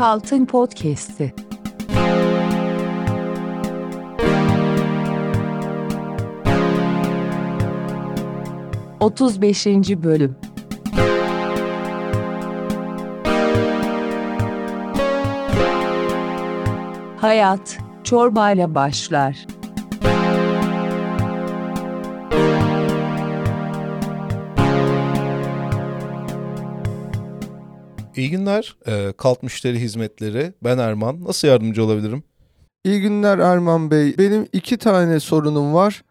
Koltuk Altın Podcast'i. Otuz beşinci Bölüm Hayat, çorbayla başlar. İyi günler. Ee, Kalt Müşteri Hizmetleri. Ben Erman. Nasıl yardımcı olabilirim? İyi günler Erman Bey. Benim iki tane sorunum var.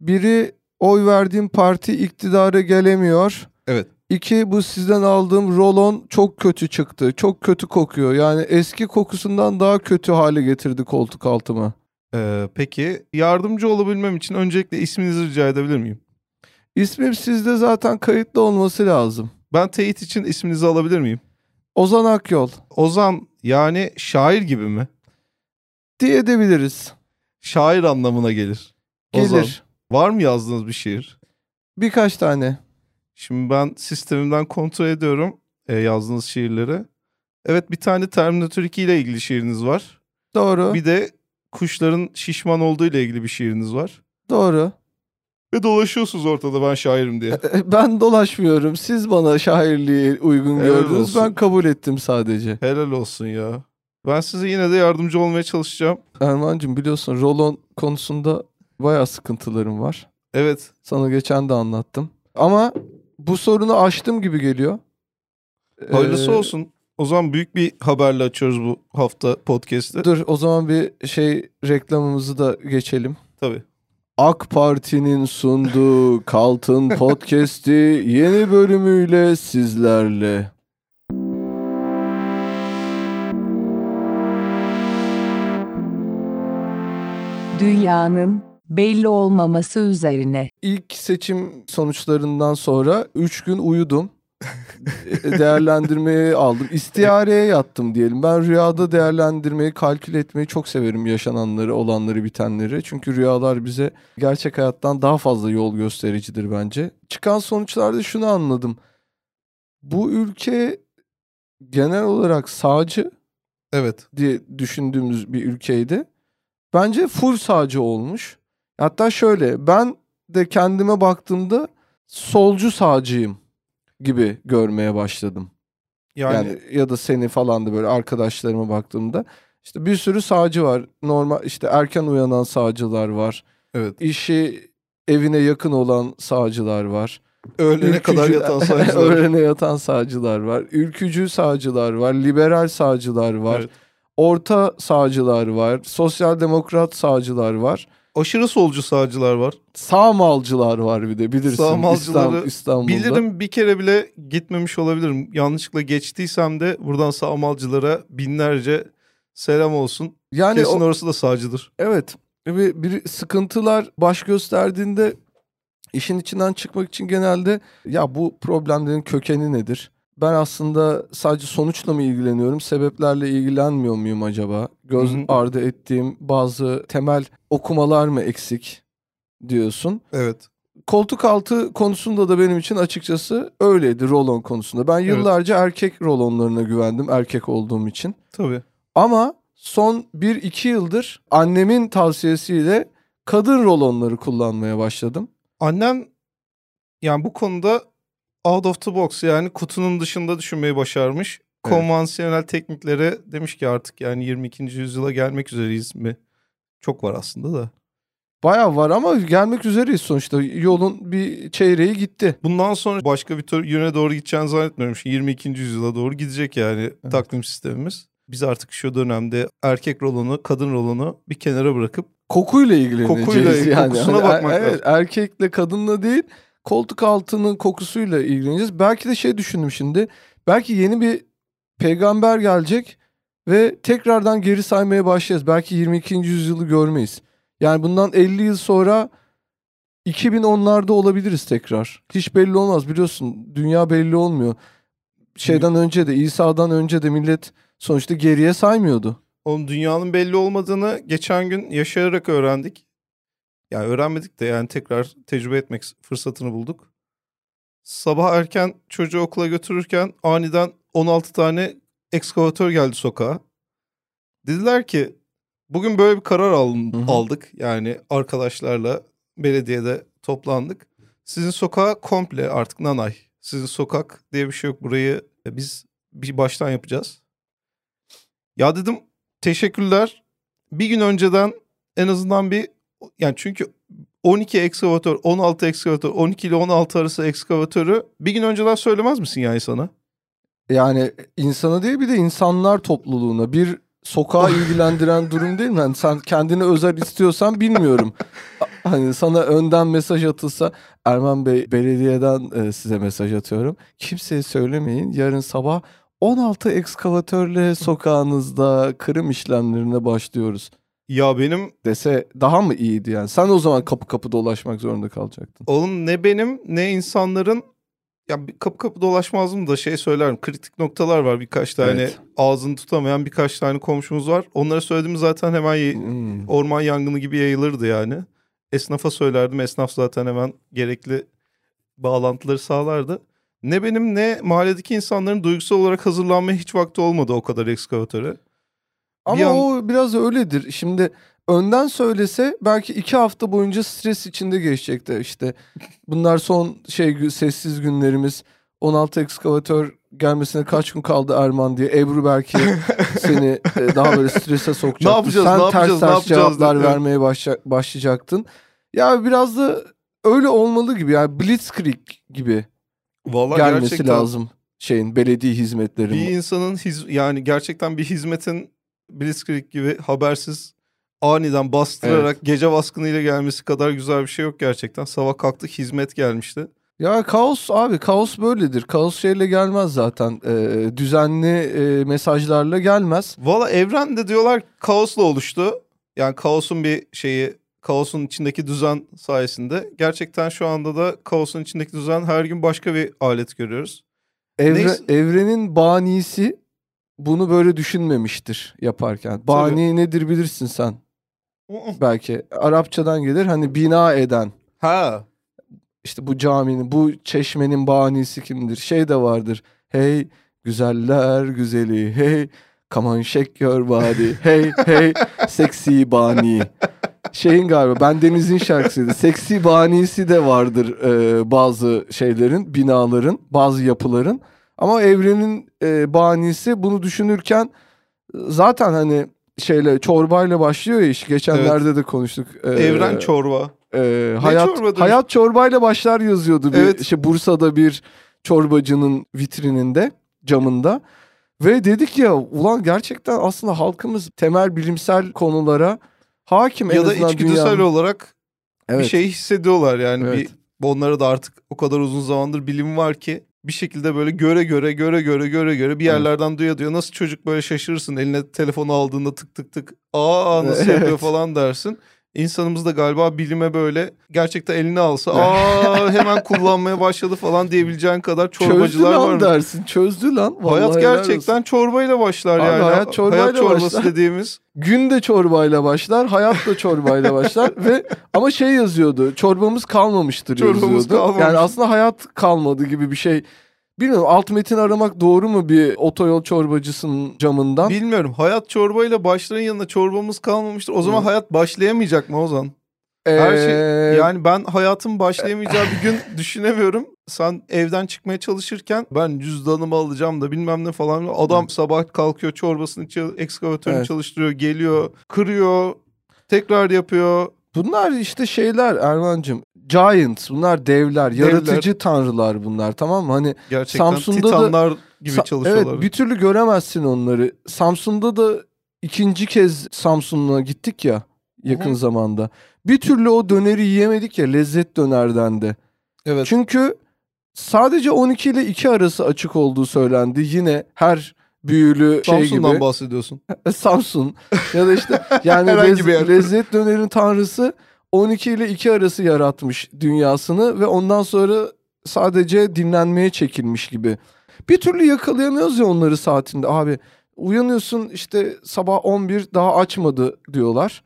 Biri oy verdiğim parti iktidara gelemiyor. Evet. İki bu sizden aldığım rolon çok kötü çıktı. Çok kötü kokuyor. Yani eski kokusundan daha kötü hale getirdi koltuk altımı. Ee, peki yardımcı olabilmem için öncelikle isminizi rica edebilir miyim? İsmim sizde zaten kayıtlı olması lazım. Ben teyit için isminizi alabilir miyim? Ozan Akyol Ozan yani şair gibi mi? diye edebiliriz. Şair anlamına gelir. Gelir. Ozan. Var mı yazdığınız bir şiir? Birkaç tane. Şimdi ben sistemimden kontrol ediyorum e, yazdığınız şiirleri. Evet bir tane Terminator 2 ile ilgili şiiriniz var. Doğru. Bir de kuşların şişman olduğu ile ilgili bir şiiriniz var. Doğru. Ve dolaşıyorsunuz ortada ben şairim diye. E, Ben dolaşmıyorum. Siz bana şairliği uygun Helal gördünüz. olsun. Ben kabul ettim sadece. Helal olsun ya. Ben size yine de yardımcı olmaya çalışacağım. Erman'cığım biliyorsun rolon konusunda bayağı sıkıntılarım var. Evet. Sana geçen de anlattım. Ama bu sorunu aştım gibi geliyor. Hayırlısı Ee, olsun. O zaman büyük bir haberle açıyoruz bu hafta podcast'i. Dur o zaman bir şey reklamımızı da geçelim. Tabii. AK Parti'nin sunduğu Kaltın Podcast'i yeni bölümüyle sizlerle. Dünyanın belli olmaması üzerine. İlk seçim sonuçlarından sonra 3 gün uyudum. değerlendirmeyi aldım. İstihareye yattım diyelim. Ben rüyada değerlendirmeyi, kalkül etmeyi çok severim yaşananları, olanları, bitenleri. Çünkü rüyalar bize gerçek hayattan daha fazla yol göstericidir bence. Çıkan sonuçlarda şunu anladım. Bu ülke genel olarak sağcı Evet. diye düşündüğümüz bir ülkeydi. Bence full sağcı olmuş. Hatta şöyle ben de kendime baktığımda solcu sağcıyım gibi görmeye başladım. Yani, Yani, ya da seni falan da böyle arkadaşlarıma baktığımda işte bir sürü sağcı var. Normal işte erken uyanan sağcılar var. evet. İşi evine yakın olan sağcılar var. Öğlene kadar Ülkücü- yatan sayıcılar. Öğlene yatan sağcılar var. Ülkücü sağcılar var. Liberal sağcılar var. Evet. Orta sağcılar var. Sosyal demokrat sağcılar var. Aşırı solcu sağcılar var. Sağ malcılar var bir de bilirsin. Sağ malcıları İstanbul, İstanbul'da. Bilirim bir kere bile gitmemiş olabilirim. Yanlışlıkla geçtiysem de buradan sağmalcılara binlerce selam olsun. Yani Kesin o- orası da sağcıdır. Evet. Bir, bir sıkıntılar baş gösterdiğinde işin içinden çıkmak için genelde ya bu problemlerin kökeni nedir? Ben aslında sadece sonuçla mı ilgileniyorum? Sebeplerle ilgilenmiyor muyum acaba? Göz Hı hı. ardı ettiğim bazı temel okumalar mı eksik diyorsun? Evet. Koltuk altı konusunda da benim için açıkçası öyleydi rolon konusunda. Ben Evet. yıllarca erkek rolonlarına güvendim erkek olduğum için. Tabii. Ama son 1-2 yıldır annemin tavsiyesiyle kadın rolonları kullanmaya başladım. Annen yani bu konuda out of the box yani kutunun dışında düşünmeyi başarmış. Evet. Konvansiyonel tekniklere demiş ki artık yani 22. yüzyıla gelmek üzereyiz mi? Çok var aslında da. Bayağı var ama gelmek üzereyiz sonuçta. Yolun bir çeyreği gitti. Bundan sonra başka bir yöne doğru gideceğini zannetmiyorum. Şimdi 22. yüzyıla doğru gidecek yani takvim sistemimiz. Biz artık şu dönemde erkek rolunu, kadın rolunu bir kenara bırakıp Kokuyla ilgileneceğiz Kokuyla, yani. kokusuna Hani, bakmak evet, lazım. erkekle kadınla değil koltuk altının kokusuyla ilgileneceğiz. Belki de şey düşündüm şimdi. Belki yeni bir peygamber gelecek ve tekrardan geri saymaya başlayacağız. Belki 22. yüzyılı görmeyiz. Yani bundan 50 yıl sonra 2010'larda olabiliriz tekrar. Hiç belli olmaz biliyorsun. Dünya belli olmuyor. Şeyden önce de İsa'dan önce de millet sonuçta geriye saymıyordu. onun dünyanın belli olmadığını geçen gün yaşayarak öğrendik. Yani öğrenmedik de yani tekrar tecrübe etmek fırsatını bulduk. Sabah erken çocuğu okula götürürken aniden 16 tane ekskavatör geldi sokağa. Dediler ki bugün böyle bir karar al- Hı hı. aldık. Yani arkadaşlarla belediyede toplandık. Sizin sokağa komple artık nanay. Sizin sokak diye bir şey yok. Burayı e, biz bir baştan yapacağız. Ya dedim teşekkürler. Bir gün önceden en azından bir yani çünkü 12 ekskavatör, 16 ekskavatör, 12 ile 16 arası ekskavatörü bir gün önceden söylemez misin yani sana? Yani insana değil bir de insanlar topluluğuna bir sokağı ilgilendiren durum değil mi? Hani sen kendini özel istiyorsan bilmiyorum. Hani sana önden mesaj atılsa Erman Bey belediyeden e, size mesaj atıyorum. Kimseye söylemeyin. Yarın sabah 16 ekskavatörle sokağınızda kırım işlemlerine başlıyoruz Ya benim dese daha mı iyiydi yani? Sen o zaman kapı kapı dolaşmak zorunda kalacaktın. oğlum ne benim ne insanların ya bir kapı kapı dolaşmazdım da şey söylerim. Kritik noktalar var birkaç tane Evet. ağzını tutamayan birkaç tane komşumuz var. Onlara söylediğimiz zaten hemen Hmm. orman yangını gibi yayılırdı yani. Esnafa söylerdim. Esnaf zaten hemen gerekli bağlantıları sağlardı. Ne benim ne mahalledeki insanların duygusal olarak hazırlanmaya hiç vakti olmadı o kadar ekskavatöre. Ama Bir an- o biraz öyledir. Şimdi önden söylese belki iki hafta boyunca stres içinde geçecekti. İşte bunlar son şey sessiz günlerimiz. 16 ekskavatör gelmesine kaç gün kaldı Erman diye. Ebru belki seni e, daha böyle strese sokacaktı. Ne yapacağız, Sen ne yapacağız, ters ne ters yapacağız cevaplar dedi. vermeye başla- başlayacaktın. Ya biraz da öyle olmalı gibi. Yani Blitzkrieg gibi Vallahi gelmesi gerçekten lazım şeyin belediye bir hizmetlerinin. insanın hiz, yani gerçekten bir hizmetin Blitzkrieg gibi habersiz aniden bastırarak gece baskınıyla gelmesi kadar güzel bir şey yok gerçekten. Sabah kalktık hizmet gelmişti. Ya kaos abi kaos böyledir. Kaos şeyle gelmez zaten. Ee, düzenli e, mesajlarla gelmez. Valla evren de diyorlar kaosla oluştu. Yani kaosun bir şeyi, kaosun içindeki düzen sayesinde. Gerçekten şu anda da kaosun içindeki düzen her gün başka bir alet görüyoruz. Evre, Neyse. evrenin banisi bunu böyle düşünmemiştir yaparken. Bani nedir bilirsin sen belki. Arapçadan gelir hani bina eden. Ha. İşte bu caminin, bu çeşmenin banisi kimdir? Şey de vardır. Hey güzeller güzeli hey on shake your body hey hey seksi bani. Şeyin galiba ben Deniz'in şarkısıydı. Seksi banisi de vardır e, bazı şeylerin, binaların, bazı yapıların. Ama evrenin e, banisi bunu düşünürken e, zaten hani şeyle çorbayla başlıyor ya iş. Geçenlerde de konuştuk. E, Evren çorba. e, hayat çorbadır? hayat çorbayla başlar yazıyordu bir Evet. işte Bursa'da bir çorbacının vitrininde camında ve dedik ya ulan gerçekten aslında halkımız temel bilimsel konulara hakim Ya da içgüdüsel dünyanın. olarak Evet. bir şey hissediyorlar yani. Evet. Bir, onlara da artık o kadar uzun zamandır bilim var ki bir şekilde böyle göre göre göre göre göre göre bir Evet. yerlerden duya duya nasıl çocuk böyle şaşırırsın eline telefonu aldığında tık tık tık aa nasıl Evet. yapıyor falan dersin. İnsanımız da galiba bilime böyle gerçekten eline alsa aa hemen kullanmaya başladı falan diyebileceğin kadar Çözdü çorbacılar lan var. dersin. Çözdü lan. Vallahi Hayat gerçekten olsun. çorbayla başlar Abi yani. hayat çorbayla hayat çorbası başlar. dediğimiz. Gün de çorbayla başlar, hayat da çorbayla başlar ve ama şey yazıyordu. Çorbamız kalmamıştır Çorbamız yazıyordu. kalmamış. Yani aslında hayat kalmadı gibi bir şey. Bilmiyorum alt metin aramak doğru mu bir otoyol çorbacısının camından? Bilmiyorum. Hayat çorbayla başların yanında çorbamız kalmamıştır. O zaman Hı. hayat başlayamayacak mı Ozan? Her şey Ee, yani ben hayatım başlayamayacağı bir gün düşünemiyorum. Sen evden çıkmaya çalışırken ben cüzdanımı alacağım da bilmem ne falan. Adam sabah kalkıyor çorbasını ekskavatörünü Evet. çalıştırıyor, geliyor, kırıyor, tekrar yapıyor. Bunlar işte şeyler Erman'cığım. Giants bunlar devler, yaratıcı tanrılar bunlar tamam mı? Hani Gerçekten Samsun'da da- titanlar gibi Sa- çalışıyorlar. Evet bir türlü göremezsin onları. Samsun'da da ikinci kez Samsun'a gittik ya yakın Hı zamanda. Bir türlü o döneri yiyemedik ya lezzet dönerden de. evet. Çünkü sadece 12 ile 2 arası açık olduğu söylendi. Yine her büyülü şey Samsun'dan gibi. bahsediyorsun. Samsun ya da işte yani lez- lezzet dönerin tanrısı 12 ile 2 arası yaratmış dünyasını ve ondan sonra sadece dinlenmeye çekilmiş gibi. Bir türlü yakalayamıyoruz ya onları saatinde abi. Uyanıyorsun işte sabah 11 daha açmadı diyorlar.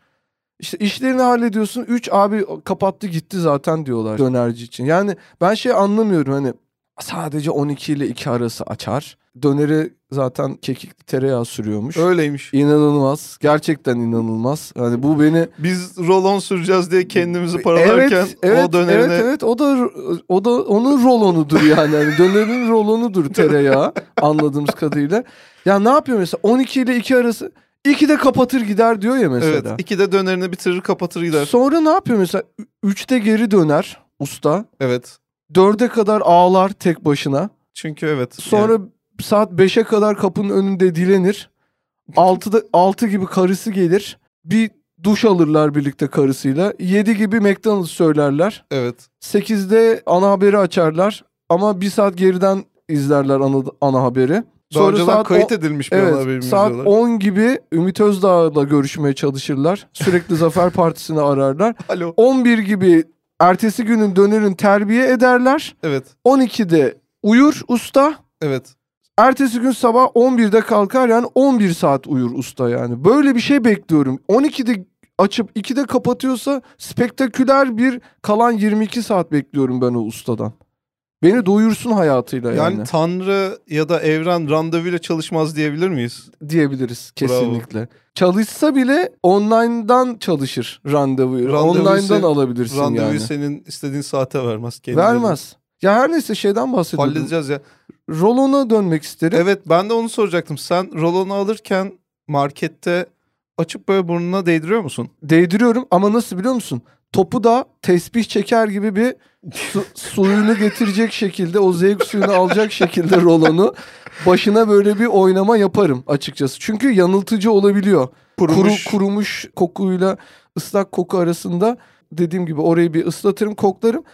İşte işlerini hallediyorsun 3 abi kapattı gitti zaten diyorlar dönerci için. Yani ben şey anlamıyorum hani sadece 12 ile 2 arası açar. Döneri zaten kekikli tereyağı sürüyormuş. Öyleymiş. İnanılmaz. Gerçekten inanılmaz. Hani bu beni Biz rolon süreceğiz diye kendimizi paralarken evet, evet, o dönemine Evet evet o da o da onun rolonudur yani. yani dönerin rolonudur tereyağı anladığımız kadarıyla. Ya ne yapıyor mesela 12 ile 2 arası 2'de kapatır gider diyor ya mesela. Evet. ikide dönerini bitirir kapatır gider. Sonra ne yapıyor mesela 3'te geri döner usta. Evet. 4'e kadar ağlar tek başına. Çünkü evet. Sonra yani saat 5'e kadar kapının önünde dilenir. 6'da 6 gibi karısı gelir. Bir duş alırlar birlikte karısıyla. 7 gibi McDonald's söylerler. evet. 8'de ana haberi açarlar. Ama bir saat geriden izlerler ana, ana haberi. Daha önceden kayıt on- edilmiş bir Evet haberimiz saat diyorlar. 10 gibi Ümit Özdağ'la görüşmeye çalışırlar. Sürekli Zafer Partisi'ni ararlar. Alo. 11 gibi ertesi günün dönerin terbiye ederler. Evet. 12'de uyur usta. Evet. Ertesi gün sabah 11'de kalkar yani 11 saat uyur usta yani. Böyle bir şey bekliyorum. 12'de açıp 2'de kapatıyorsa spektaküler bir kalan 22 saat bekliyorum ben o ustadan. Beni doyursun hayatıyla yani, Yani Tanrı ya da evren randevuyla çalışmaz diyebilir miyiz? diyebiliriz Bravo. kesinlikle. Çalışsa bile online'dan çalışır randevuyu. Randevuyu online'dan sen- alabilirsin Randevuyu yani. senin istediğin saate vermez. kendine. Vermez. Ya her neyse şeyden bahsediyordum. Halledeceğiz ya. Rolona dönmek isterim. Evet ben de onu soracaktım. Sen rolonu alırken markette açıp böyle burnuna değdiriyor musun? Değdiriyorum ama nasıl biliyor musun? Topu da tesbih çeker gibi bir su- suyunu getirecek şekilde o zevk suyunu alacak şekilde rolonu başına böyle bir oynama yaparım açıkçası. Çünkü yanıltıcı olabiliyor. Kurumuş. Kuru, kurumuş kokuyla ıslak koku arasında dediğim gibi orayı bir ıslatırım koklarım.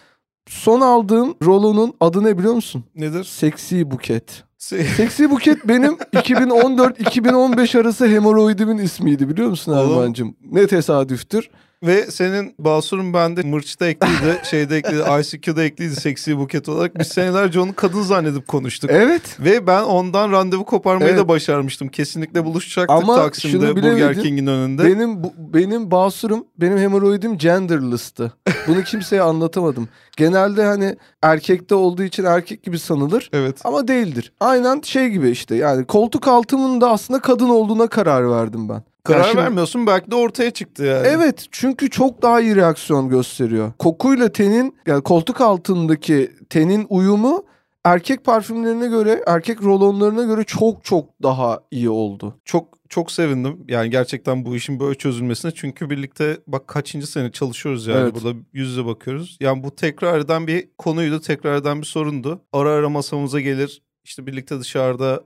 Son aldığım rolonun adı ne biliyor musun? Nedir? Seksi buket. Se- Seksi buket benim 2014-2015 arası hemoroidimin ismiydi biliyor musun. Erman'cığım? Ne tesadüftür. Ve senin Basur'un bende Mırç'ta ekliydi, şeyde ekliydi, ICQ'da ekliydi seksi buket olarak. Biz senelerce onu kadın zannedip konuştuk. Evet. Ve ben ondan randevu koparmayı Evet. da başarmıştım. Kesinlikle buluşacaktık Ama Taksim'de Burger. King'in önünde. Benim bu, benim basurum, benim hemoroidim genderless'tı. Bunu kimseye anlatamadım. Genelde hani erkekte olduğu için erkek gibi sanılır Evet. ama değildir. Aynen şey gibi işte yani koltuk altımın da aslında kadın olduğuna karar verdim ben. Karar Yani şimdi- vermiyorsun belki de ortaya çıktı yani. Evet çünkü çok daha iyi reaksiyon gösteriyor. Kokuyla tenin yani koltuk altındaki tenin uyumu erkek parfümlerine göre, erkek rolonlarına göre çok çok daha iyi oldu. Çok çok sevindim. Yani gerçekten bu işin böyle çözülmesine. Çünkü birlikte bak kaçıncı sene çalışıyoruz yani. Evet. Burada yüz yüze bakıyoruz. Yani bu tekrar eden bir konuydu. Tekrar eden bir sorundu. Ara ara masamıza gelir. İşte birlikte dışarıda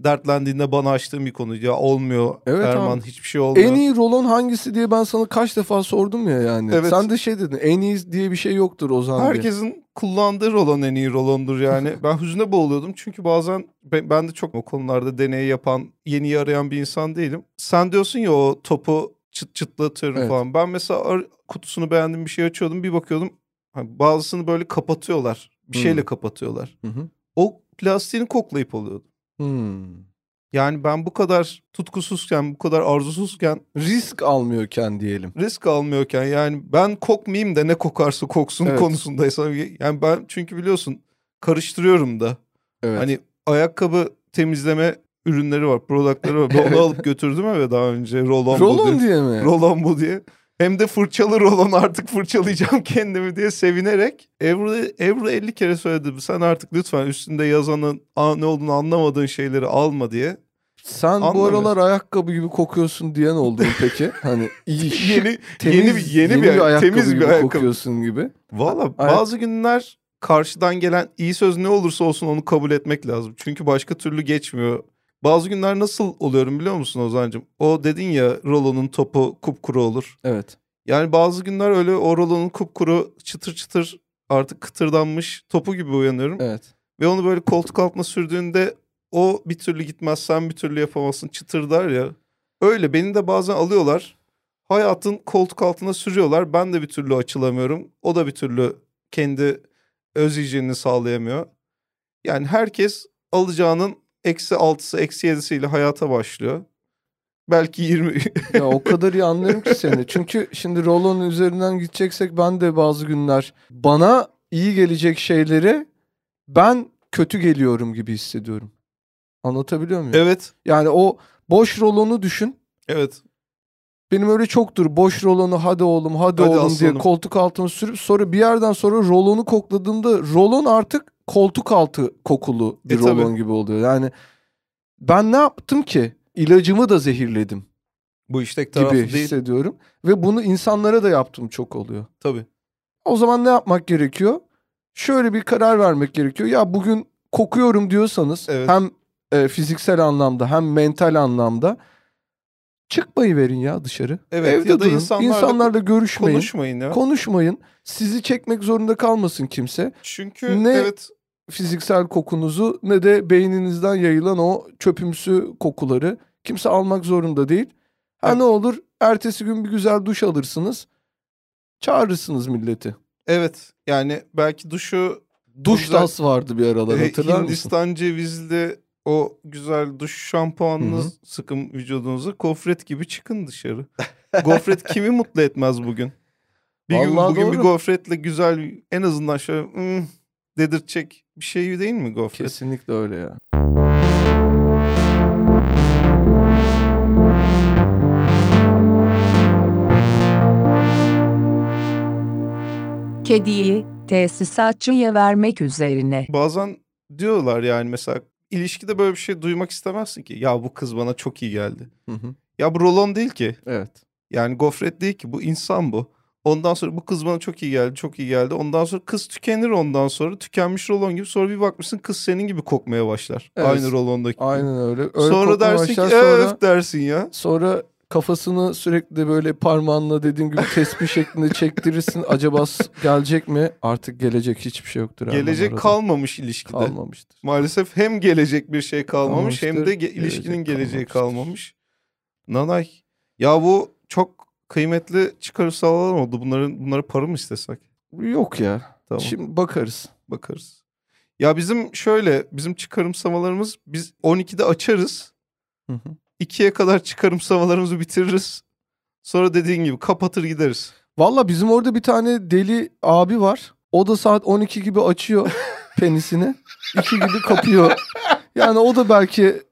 dertlendiğinde bana açtığım bir konuydu. Ya olmuyor Evet Erman abi. hiçbir şey olmuyor. En iyi rolon hangisi diye ben sana kaç defa sordum ya yani. Evet. Sen de şey dedin en iyi diye bir şey yoktur o zaman. diye. Herkesin kullandığı rolon en iyi rolondur yani. ben hüzne boğuluyordum çünkü bazen ben, ben de çok o konularda deney yapan, yeniyi arayan bir insan değilim. Sen diyorsun ya o topu çıt çıtlatıyorum Evet. falan. Ben mesela kutusunu beğendiğim bir şey açıyordum bir bakıyordum. hani bazısını böyle kapatıyorlar. Bir Hmm. şeyle kapatıyorlar. Hı hı. O plastiğini koklayıp oluyordu. Hmm. Yani ben bu kadar tutkusuzken, bu kadar arzusuzken, Risk almıyorken diyelim. risk almıyorken yani ben kokmayayım da ne kokarsa koksun Evet. konusundaysa. Yani ben çünkü biliyorsun karıştırıyorum da. Evet. Hani ayakkabı temizleme ürünleri var, productları var. Ben onu alıp götürdüm eve daha önce. Rolon, bu rolon diye. diye mi? Bu diye. Hem de fırçalı rolon artık fırçalayacağım kendimi diye sevinerek. Ebru, Ebru 50 kere söyledi. Sen artık lütfen üstünde yazanın a- ne olduğunu anlamadığın şeyleri alma diye. Sen bu Anlamıyorum. aralar ayakkabı gibi kokuyorsun diyen oldu peki? Hani iyi Yeni temiz, yeni bir yeni, bir, ayakkabı temiz gibi bir ayakkabı. kokuyorsun gibi. Valla bazı günler karşıdan gelen iyi söz ne olursa olsun onu kabul etmek lazım. Çünkü başka türlü geçmiyor. Bazı günler nasıl oluyorum biliyor musun Ozan'cığım? O dedin ya rolonun topu kupkuru olur. Evet. Yani bazı günler öyle o rolonun kupkuru çıtır çıtır artık kıtırdanmış topu gibi uyanıyorum. Evet. Ve onu böyle koltuk altına sürdüğünde o bir türlü gitmez sen bir türlü yapamazsın çıtırdar ya. Öyle beni de bazen alıyorlar. Hayatın koltuk altına sürüyorlar. Ben de bir türlü açılamıyorum. O da bir türlü kendi öz hijyenini sağlayamıyor. Yani herkes alacağının eksi altısı eksi yedisiyle hayata başlıyor. Belki 20 Ya o kadar iyi anlıyorum ki seni. Çünkü şimdi rolon üzerinden gideceksek ben de bazı günler bana iyi gelecek şeyleri ben kötü geliyorum gibi hissediyorum. Anlatabiliyor muyum? Evet. Yani o boş rolonu düşün. Evet. Benim öyle çoktur boş rolonu hadi oğlum hadi, Hadi oğlum diye aslanım. koltuk altıma sürüp sonra bir yerden sonra rolonu kokladığımda rolon artık koltuk altı kokulu bir E, tabii. rolon gibi oluyor. Yani ben ne yaptım ki? İlacımı da zehirledim Bu işte tek taraflı gibi değil. hissediyorum. Ve bunu insanlara da yaptığım çok oluyor. Tabii. O zaman ne yapmak gerekiyor? Şöyle bir karar vermek gerekiyor. Ya bugün kokuyorum diyorsanız Evet. hem e, fiziksel anlamda hem mental anlamda çıkmayı verin ya dışarı. Evet, Evde ya da durun. insanlarla İnsanlarla görüşmeyin. Konuşmayın ya. Konuşmayın. Sizi çekmek zorunda kalmasın kimse. Çünkü Ne- evet Fiziksel kokunuzu ne de beyninizden yayılan o çöpümsü kokuları kimse almak zorunda değil. Ha Evet. ne olur ertesi gün bir güzel duş alırsınız. Çağırırsınız milleti. evet yani belki duşu Duş güzel- tas vardı bir aralar e, hatırlar mısın? Hindistan cevizli o güzel duş şampuanını Hı hı. sıkın vücudunuza gofret gibi çıkın dışarı. gofret kimi mutlu etmez bugün? Bir gün Vallahi bugün bir doğru. gofretle güzel en azından şöyle "Hmm," dedirtecek bir şey değil mi gofret? Kesinlikle öyle ya. Kediyi tesisatçıya vermek üzerine. Bazen diyorlar yani mesela ilişkide böyle bir şey duymak istemezsin ki. Ya bu kız bana çok iyi geldi. Hı hı. Ya bu rolon değil ki. Evet. Yani gofret değil ki bu insan bu. Ondan sonra bu kız bana çok iyi geldi, çok iyi geldi. Ondan sonra kız tükenir ondan sonra. Tükenmiş rolon gibi. Sonra bir bakmışsın kız senin gibi kokmaya başlar. Evet. Aynı rolondaki. Aynen öyle. öyle sonra dersin ki sonra, öf dersin ya. sonra kafasını sürekli böyle parmağınla dediğim gibi tespih şeklinde çektirirsin. Acaba gelecek mi? Artık gelecek hiçbir şey yoktur. Gelecek kalmamış ilişkide. kalmamıştır. Maalesef hem gelecek bir şey kalmamış hem de ge- ilişkinin geleceği kalmamış. Nanay. Ya bu kıymetli çıkarımlar oldu. Bunların bunları para mı istesek? Yok ya. Tamam. Şimdi bakarız. bakarız. Ya bizim şöyle bizim çıkarımsamalarımız biz 12'de açarız. Hı hı. 2'ye kadar çıkarımsamalarımızı bitiririz. Sonra dediğin gibi kapatır gideriz. Valla bizim orada bir tane deli abi var. O da saat 12 gibi açıyor penisini. 2 gibi kapıyor. Yani o da belki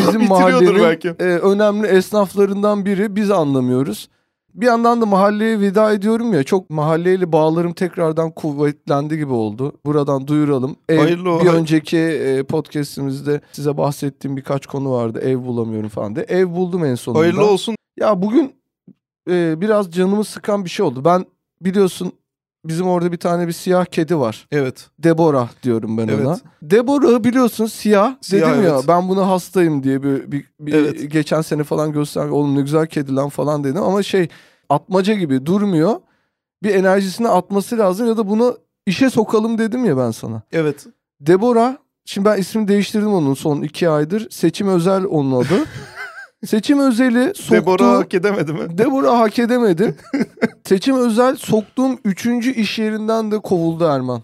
bizim mahallenin belki. e, önemli esnaflarından biri. Biz anlamıyoruz. Bir yandan da mahalleye veda ediyorum ya. Çok mahalleyle bağlarım tekrardan kuvvetlendi gibi oldu. Buradan duyuralım. Ev, Hayırlı bir önceki e, podcastimizde size bahsettiğim birkaç konu vardı. Ev bulamıyorum falan diye. Ev buldum en sonunda. Hayırlı olsun. Ya bugün e, biraz canımı sıkan bir şey oldu. Ben biliyorsun bizim orada bir tane bir siyah kedi var. Evet. Deborah diyorum ben Evet. ona. Deborah'ı biliyorsun siyah. Siyah, dedim ya evet. ben buna hastayım diye bir, bir, bir Evet. geçen sene falan göster. Oğlum ne güzel kedi lan falan dedim ama şey atmaca gibi durmuyor. Bir enerjisini atması lazım ya da bunu işe sokalım dedim ya ben sana. Evet. Deborah şimdi ben ismini değiştirdim onun son iki aydır. Seçim Özel onun adı. Seçim Özel'i soktuğu... Deborah hak edemedi mi? Deborah hak edemedi. Seçim özel soktuğum üçüncü iş yerinden de kovuldu Erman.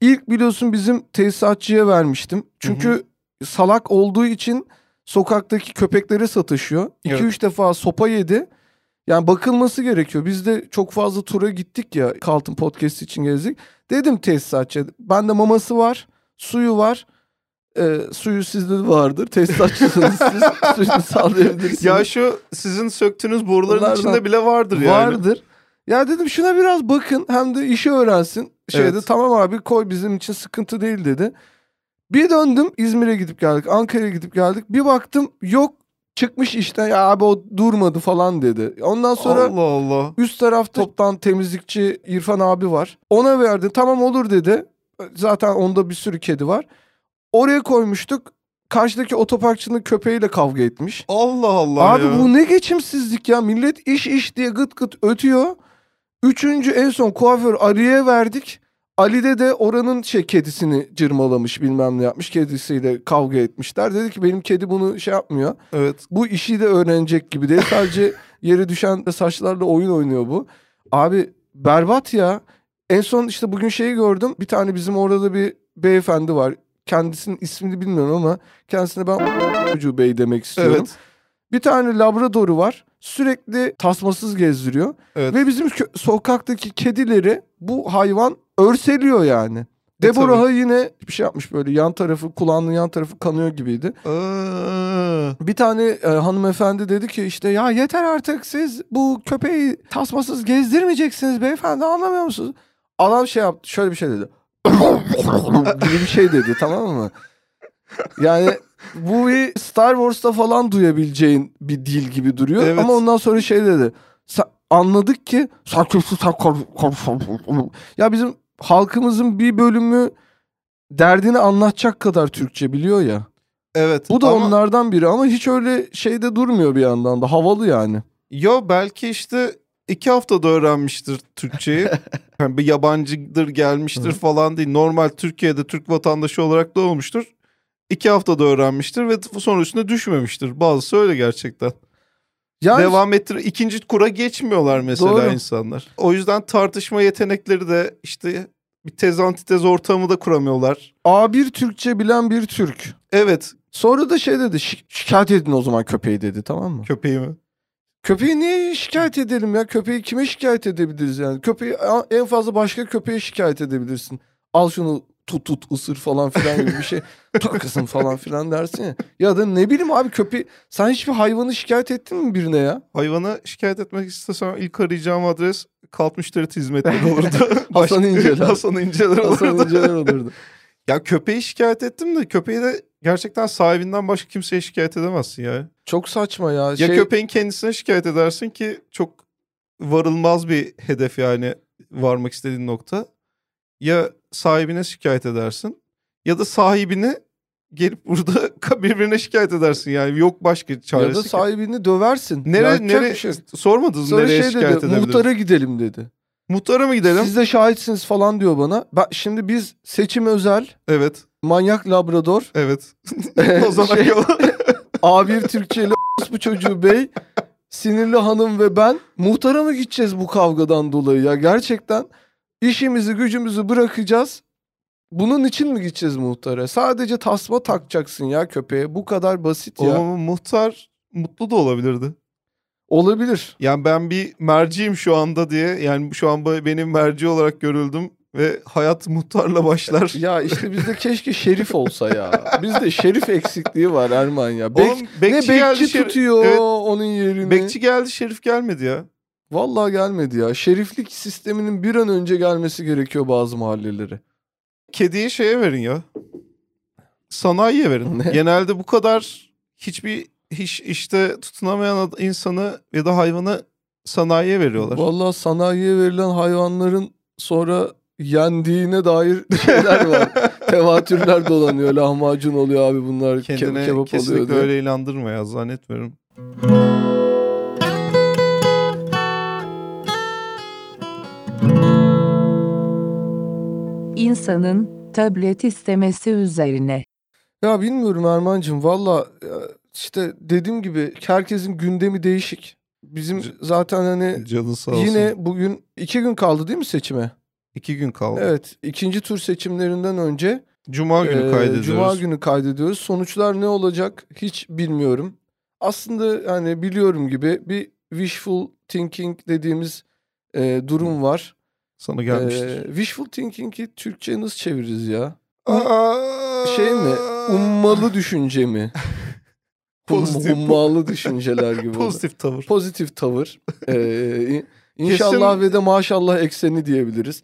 İlk biliyorsun bizim tesisatçıya vermiştim. Çünkü salak olduğu için sokaktaki köpeklere satışıyor. 2-3 Evet. defa sopa yedi. Yani bakılması gerekiyor. Biz de çok fazla tura gittik ya Kaltın Podcast için gezdik. Dedim tesisatçıya bende maması var, suyu var. Ee, suyu sizde de vardır. Tesisatçısınız siz. Suyunu sağlayabilirsiniz. Ya şu sizin söktüğünüz boruların Bunlardan içinde bile vardır yani. Vardır. Ya dedim şuna biraz bakın hem de işi öğrensin. Şeyde Evet. tamam abi koy bizim için sıkıntı değil dedi. Bir döndüm İzmir'e gidip geldik. Ankara'ya gidip geldik. Bir baktım yok çıkmış işten ya abi o durmadı falan dedi. Ondan sonra Allah Allah. üst tarafta toptan temizlikçi İrfan abi var. Ona verdi tamam olur dedi. Zaten onda bir sürü kedi var. Oraya koymuştuk. Karşıdaki otoparkçının köpeğiyle kavga etmiş. Allah Allah Abi ya. bu ne geçimsizlik ya. Millet iş iş diye gıt gıt ötüyor. Üçüncü en son kuaför Ali'ye verdik. Ali'de de oranın şey kedisini cırmalamış bilmem ne yapmış. Kedisiyle kavga etmişler. Dedi ki benim kedi bunu şey yapmıyor. Evet. Bu işi de öğrenecek gibi değil. Sadece yere düşen saçlarla oyun oynuyor bu. Abi berbat ya. En son işte bugün şeyi gördüm. Bir tane bizim orada da bir beyefendi var. Kendisinin ismini bilmiyorum ama kendisine ben çocuğu bey demek istiyorum. Evet. Bir tane labradoru var. Sürekli tasmasız gezdiriyor. Evet. Ve bizim kö- sokaktaki kedileri bu hayvan örseliyor yani. Deborah'a yine bir şey yapmış böyle yan tarafı kulağının yan tarafı kanıyor gibiydi. Aa, Bir tane e, hanımefendi dedi ki işte ya yeter artık siz bu köpeği tasmasız gezdirmeyeceksiniz beyefendi anlamıyor musunuz? Adam şey yaptı şöyle bir şey dedi. gibi bir şey dedi tamam mı? Yani bu bir Star Wars'ta falan duyabileceğin bir dil gibi duruyor. Evet. Ama ondan sonra şey dedi. "Sa- anladık ki ya bizim halkımızın bir bölümü derdini anlatacak kadar Türkçe biliyor ya. evet. Bu da ama- onlardan biri ama hiç öyle şeyde durmuyor bir yandan da havalı yani. Yo belki işte iki haftada öğrenmiştir Türkçeyi. yani bir yabancıdır gelmiştir falan değil. Normal Türkiye'de Türk vatandaşı olarak doğmuştur. İki haftada öğrenmiştir ve sonra üstüne düşmemiştir. Bazısı öyle gerçekten. Yani Devam ettir. ikinci kura geçmiyorlar mesela Doğru. insanlar. O yüzden tartışma yetenekleri de işte bir tez antitez ortamı da kuramıyorlar. A1 Türkçe bilen bir Türk. Evet Sonra da şey dedi "Şi- şikayet edin o zaman köpeği dedi tamam mı? köpeğimi. Köpeği niye şikayet edelim ya? Köpeği kime şikayet edebiliriz yani? Köpeği en fazla başka köpeğe şikayet edebilirsin. Al şunu tut tut ısır falan filan gibi bir şey. Takısın falan filan dersin ya. Ya da ne bileyim abi köpeği sen hiçbir hayvanı şikayet ettin mi birine ya? Hayvana şikayet etmek istesem ilk arayacağım adres kalp müşteri hizmetleri olurdu. Hasan İnceler. Hasan İnceler Hasan olurdu. İnceler olurdu. Ya köpeği şikayet ettim de köpeği de gerçekten sahibinden başka kimseye şikayet edemezsin ya. Çok saçma ya. Ya Şey, köpeğin kendisine şikayet edersin ki çok varılmaz bir hedef yani varmak istediğin nokta. Ya sahibine şikayet edersin ya da sahibini gelip burada birbirine şikayet edersin yani yok başka çaresi. ya da sahibini döversin. Nere, Yapacak nere, şey. sormadınız Sonra nereye şey şikayet dedi muhtara gidelim dedi. Muhtara mı gidelim? Siz de şahitsiniz falan diyor bana. Ben, şimdi biz seçim özel Evet. manyak labrador Evet. Ozan Şey-. A1 Türkçeli bu çocuğu bey sinirli hanım ve ben muhtara mı gideceğiz bu kavgadan dolayı ya gerçekten işimizi gücümüzü bırakacağız. Bunun için mi gideceğiz muhtara? Sadece tasma takacaksın ya köpeğe. Bu kadar basit ya. Ama muhtar mutlu da olabilirdi. Olabilir. Yani ben bir merciyim şu anda diye. Yani şu an benim merci olarak görüldüm. Ve hayat muhtarla başlar. Ya işte bizde keşke şerif olsa ya. Bizde şerif eksikliği var Erman ya. Bek, Oğlum, ne bekçi bekçi geldi, şerif- tutuyor Evet, onun yerini. bekçi geldi şerif gelmedi ya. Vallahi gelmedi ya. Şeriflik sisteminin bir an önce gelmesi gerekiyor bazı mahallelere. Kediyi şeye verin ya. Sanayiye verin. Ne? Genelde bu kadar hiçbir hiç işte tutunamayan insanı ya da hayvanı sanayiye veriyorlar. Vallahi sanayiye verilen hayvanların sonra yendiğine dair şeyler var. Tevatürler dolanıyor. Lahmacun oluyor abi bunlar. Ke- Kendine kebap oluyor kesinlikle diye. öyle inandırma ya zannetmiyorum. İnsanın tablet istemesi üzerine. Ya bilmiyorum Erman'cığım valla e, işte dediğim gibi herkesin gündemi değişik. Bizim C- zaten hani Canın sağ olsun. yine bugün iki gün kaldı değil mi seçime? İki gün kaldı. Evet ikinci tur seçimlerinden önce Cuma günü Ee, kaydediyoruz. Cuma günü kaydediyoruz. Sonuçlar ne olacak hiç bilmiyorum. Aslında hani biliyorum gibi bir wishful thinking dediğimiz e, durum var. Sana gelmiştir. Ee, wishful thinking'i Türkçe'ye nasıl çeviririz ya? Aa, Şey mi? Ummalı düşünce mi? Pozitif. ummalı düşünceler gibi. Pozitif tavır. Pozitif tavır. Ee, inşallah Kesin- ve de maşallah ekseni diyebiliriz.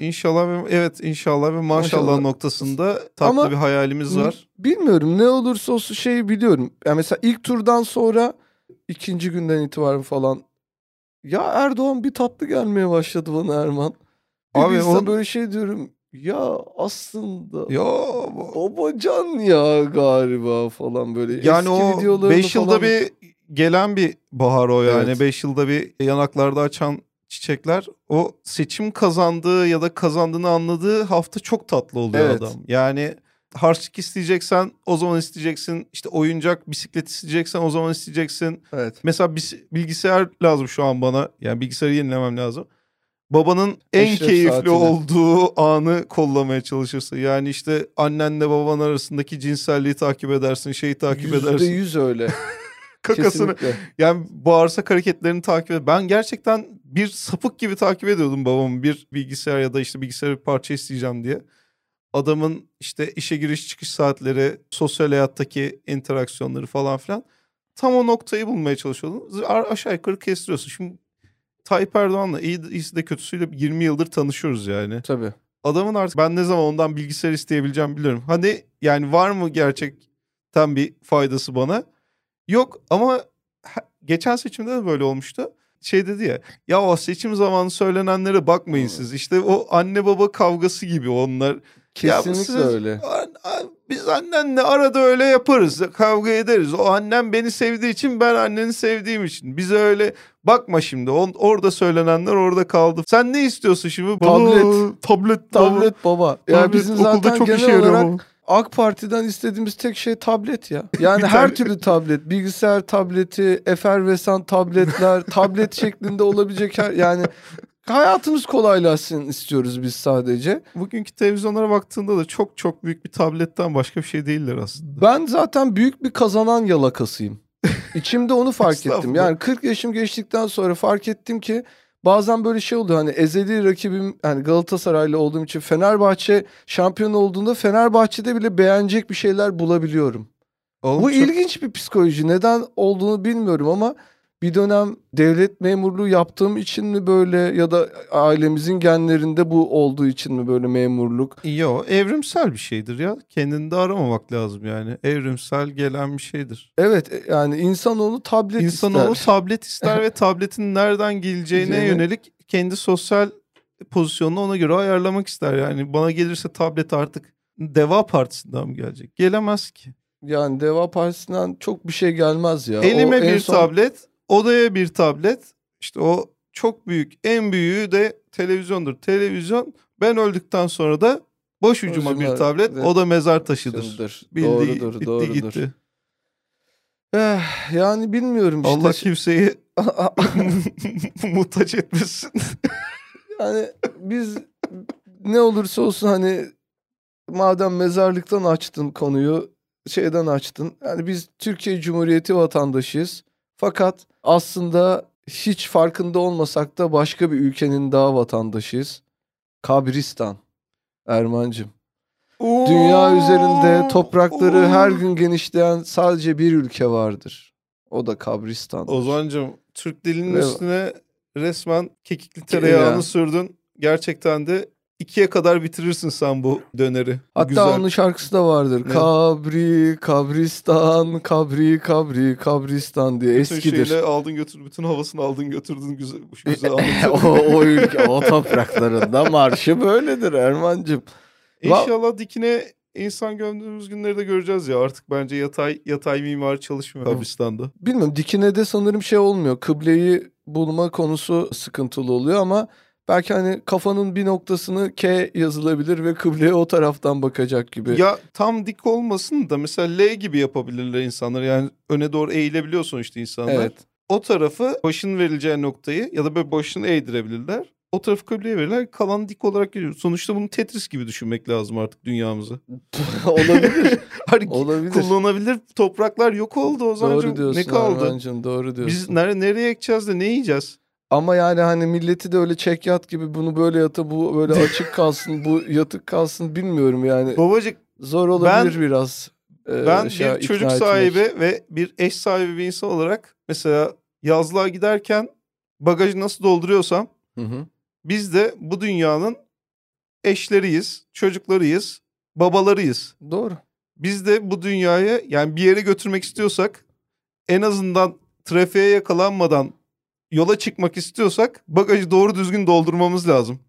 İnşallah ve evet inşallah ve maşallah, Maşallah. noktasında tatlı Ama- bir hayalimiz var. Bilmiyorum ne olursa olsun şeyi biliyorum. Yani mesela ilk turdan sonra ikinci günden itibaren falan ya Erdoğan bir tatlı gelmeye başladı bana Erman. Bir Abi o- böyle şey diyorum. Ya aslında Ya babacan ya galiba falan böyle. yani Eski o videolarını 5 yılda falan- bir gelen bir bahar o yani. Evet. 5 yılda bir yanaklarda açan çiçekler. O seçim kazandığı ya da kazandığını anladığı hafta çok tatlı oluyor Evet. adam. Yani harçlık isteyeceksen o zaman isteyeceksin. İşte oyuncak, bisiklet isteyeceksen o zaman isteyeceksin. Evet. Mesela bilgisayar lazım şu an bana. Yani bilgisayarı yenilemem lazım. Babanın en Eşref keyifli saatini. olduğu anı kollamaya çalışırsın. Yani işte annenle baban arasındaki cinselliği takip edersin, şeyi takip Yüzde edersin. yüz öyle. Kakasını. Kesinlikle. Yani bağırsak hareketlerini takip ed. Ben gerçekten bir sapık gibi takip ediyordum babamı. Bir bilgisayar ya da işte bilgisayar bir parça isteyeceğim diye. adamın işte işe giriş çıkış saatleri, sosyal hayattaki interaksiyonları falan filan. Tam o noktayı bulmaya çalışıyordum. Aşağı yukarı kestiriyorsun. Şimdi Tayyip Erdoğan'la iyi, iyisi de kötüsüyle 20 yıldır tanışıyoruz yani. Tabii. Adamın artık ben ne zaman ondan bilgisayar isteyebileceğim biliyorum. Hani yani var mı gerçekten bir faydası bana? Yok ama geçen seçimde de böyle olmuştu. Şey dedi ya ya o seçim zamanı söylenenlere bakmayın siz. İşte o anne baba kavgası gibi onlar. Ya Kesinlikle siz- öyle. Biz annenle arada öyle yaparız. Kavga ederiz. O annem beni sevdiği için ben anneni sevdiğim için. Bize öyle bakma şimdi. On, orada söylenenler orada kaldı. Sen ne istiyorsun şimdi? Tablet. Baba, tablet. baba. Tablet baba. Ya Tablet bizim okulda zaten çok genel işe olarak ama. AK Parti'den istediğimiz tek şey tablet ya. Yani her türlü tablet. Bilgisayar tableti, efervesan tabletler, tablet şeklinde olabilecek her yani hayatımız kolaylaşsın istiyoruz biz sadece. Bugünkü televizyonlara baktığında da çok çok büyük bir tabletten başka bir şey değiller aslında. Ben zaten büyük bir kazanan yalakasıyım. İçimde onu fark ettim. Yani 40 yaşım geçtikten sonra fark ettim ki bazen böyle şey oluyor hani ezeli rakibim hani Galatasaraylı olduğum için Fenerbahçe şampiyon olduğunda Fenerbahçe'de bile beğenecek bir şeyler bulabiliyorum. Oğlum Bu çok- ilginç bir psikoloji. Neden olduğunu bilmiyorum ama bir dönem devlet memurluğu yaptığım için mi böyle ya da ailemizin genlerinde bu olduğu için mi böyle memurluk? Yo evrimsel bir şeydir ya. Kendini de aramamak lazım yani. Evrimsel gelen bir şeydir. Evet e, yani insanoğlu tablet İnsanoğlu ister. tablet ister ve tabletin nereden geleceğine yönelik kendi sosyal pozisyonunu ona göre ayarlamak ister. Yani bana gelirse tablet artık Deva Partisi'nden mi gelecek? Gelemez ki. Yani Deva Partisi'nden çok bir şey gelmez ya. O Elime en bir son- tablet, odaya bir tablet. İşte o çok büyük, en büyüğü de televizyondur. Televizyon ben öldükten sonra da boş ucuma bir Ucuma- tablet, evet. o da mezar taşıdır. Bildiği, Doğrudur, bitti doğrudur. gitti. Eh, yani bilmiyorum işte. Allah kimseyi muhtaç etmesin. yani biz ne olursa olsun hani madem mezarlıktan açtın konuyu şeyden açtın. Yani biz Türkiye Cumhuriyeti vatandaşıyız. Fakat aslında hiç farkında olmasak da başka bir ülkenin daha vatandaşıyız. Kabristan. Ermancım. Dünya üzerinde toprakları her gün genişleyen sadece bir ülke vardır. O da Kabristan. Ozancım Türk dilinin Ve- üstüne resmen kekikli tereyağını Ya. sürdün. Gerçekten de ikiye kadar bitirirsin sen bu döneri. Hatta güzel. onun şarkısı da vardır. Ne? Kabri, kabristan, kabri, kabri, kabristan diye Bütün eskidir. şeyle aldın götürdün, bütün havasını aldın götürdün güzel, güzel o, o ülke, o topraklarında marşı böyledir Erman'cığım. İnşallah dikine insan gömdüğümüz günleri de göreceğiz ya. Artık bence yatay yatay mimari çalışmıyor Kabristan'da. Bilmiyorum dikine sanırım şey olmuyor. Kıbleyi bulma konusu sıkıntılı oluyor ama belki hani kafanın bir noktasını K yazılabilir ve kıbleye o taraftan bakacak gibi. Ya tam dik olmasın da mesela L gibi yapabilirler insanlar. Yani öne doğru eğilebiliyorsun işte insanlar. evet. O tarafı başın verileceği noktayı ya da böyle başını eğdirebilirler. O tarafı kıbleye verirler. Kalan dik olarak geliyor. Sonuçta bunu Tetris gibi düşünmek lazım artık dünyamızı. olabilir. Hani olabilir. kullanabilir topraklar yok oldu o Doğru zaman. diyorsun Ne kaldı? Doğru diyorsun. Biz nere, nereye ekeceğiz de ne yiyeceğiz? Ama yani hani milleti de öyle çek yat gibi bunu böyle yata bu böyle açık kalsın bu yatık kalsın bilmiyorum yani. Babacık Zor olabilir biraz. e, ben şey, bir çocuk etmek. sahibi ve bir eş sahibi bir insan olarak mesela yazlığa giderken bagajı nasıl dolduruyorsam Hı hı. biz de bu dünyanın eşleriyiz, çocuklarıyız, babalarıyız. Doğru. Biz de bu dünyayı yani bir yere götürmek istiyorsak en azından trafiğe yakalanmadan yola çıkmak istiyorsak bagajı doğru düzgün doldurmamız lazım.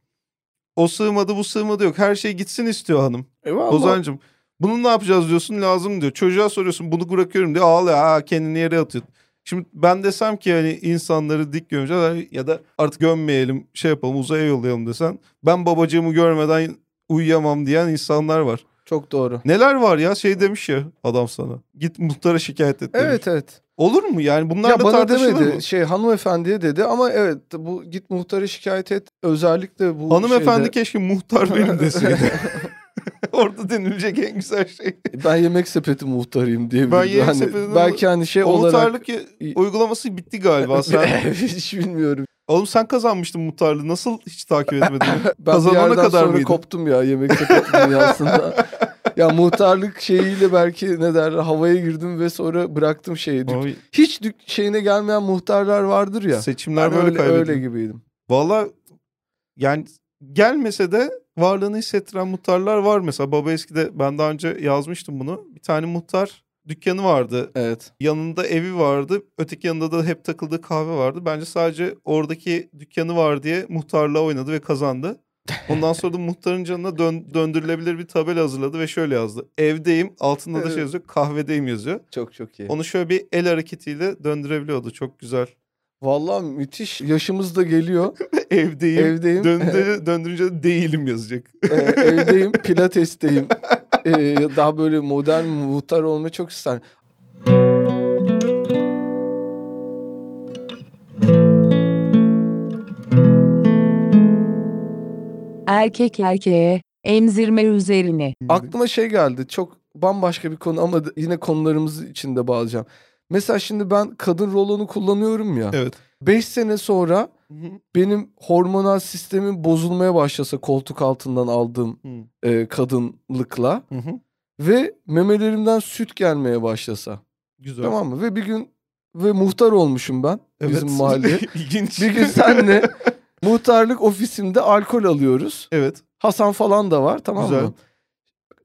O sığmadı bu sığmadı yok. Her şey gitsin istiyor hanım. Eyvallah. Ozan'cığım bunu ne yapacağız diyorsun lazım diyor. Çocuğa soruyorsun bunu bırakıyorum diyor. Ağlıyor ha, kendini yere atıyor. Şimdi ben desem ki hani insanları dik gömeceğiz ya da artık gömmeyelim şey yapalım uzaya yollayalım desen. Ben babacığımı görmeden uyuyamam diyen insanlar var. Çok doğru. Neler var ya şey demiş ya adam sana. Git muhtara şikayet et demiş. Evet evet. Olur mu yani bunlar ya da bana demedi mı? şey hanımefendiye dedi ama evet bu git muhtara şikayet et özellikle bu Hanımefendi şeyde... keşke muhtar benim deseydi. Orada denilecek en güzel şey. Ben yemek sepeti muhtarıyım diye Ben yemek hani sepetinin- belki hani şey olarak muhtarlık uygulaması bitti galiba. Sen, hiç bilmiyorum. oğlum sen kazanmıştın muhtarlığı. Nasıl hiç takip etmedin? Ben Kazanana bir yerden kadar sonra mıydın? koptum ya yemek sepeti dünyasında. Ya muhtarlık şeyiyle belki ne derler havaya girdim ve sonra bıraktım şeyi. Dük- Oy, Hiç dük şeyine gelmeyen muhtarlar vardır ya. Seçimler Ben böyle öyle, kaybediyor. öyle gibiydim. Valla yani gelmese de varlığını hissettiren muhtarlar var. Mesela Baba Eski'de ben daha önce yazmıştım bunu. Bir tane muhtar dükkanı vardı. Evet. Yanında evi vardı. Öteki yanında da hep takıldığı kahve vardı. Bence sadece oradaki dükkanı var diye muhtarlığa oynadı ve kazandı. Ondan sonra da muhtarın canına dön- döndürülebilir bir tabela hazırladı ve şöyle yazdı. Evdeyim altında da şey yazıyor kahvedeyim yazıyor. Çok çok iyi. Onu şöyle bir el hareketiyle döndürebiliyordu. Çok güzel. Vallahi müthiş. Yaşımız da geliyor. Evdeyim. Evdeyim. Döndü, döndürünce de değilim yazacak. Ee, evdeyim. Pilatesteyim. Ee, daha böyle modern muhtar olmayı çok isterim. Erkek erkeğe emzirme üzerine. Aklıma şey geldi. Çok bambaşka bir konu ama yine konularımız içinde bağlayacağım. Mesela şimdi ben kadın rolonu kullanıyorum ya. Evet. 5 sene sonra benim hormonal sistemim bozulmaya başlasa koltuk altından aldığım Hı. e, kadınlıkla Hı hı. ve memelerimden süt gelmeye başlasa. Güzel. Tamam mı? Ve bir gün ve muhtar olmuşum ben bizim Evet. mahalleye. İlginç. bir gün senle muhtarlık ofisimde alkol alıyoruz. Evet. Hasan falan da var tamam Güzel. mı?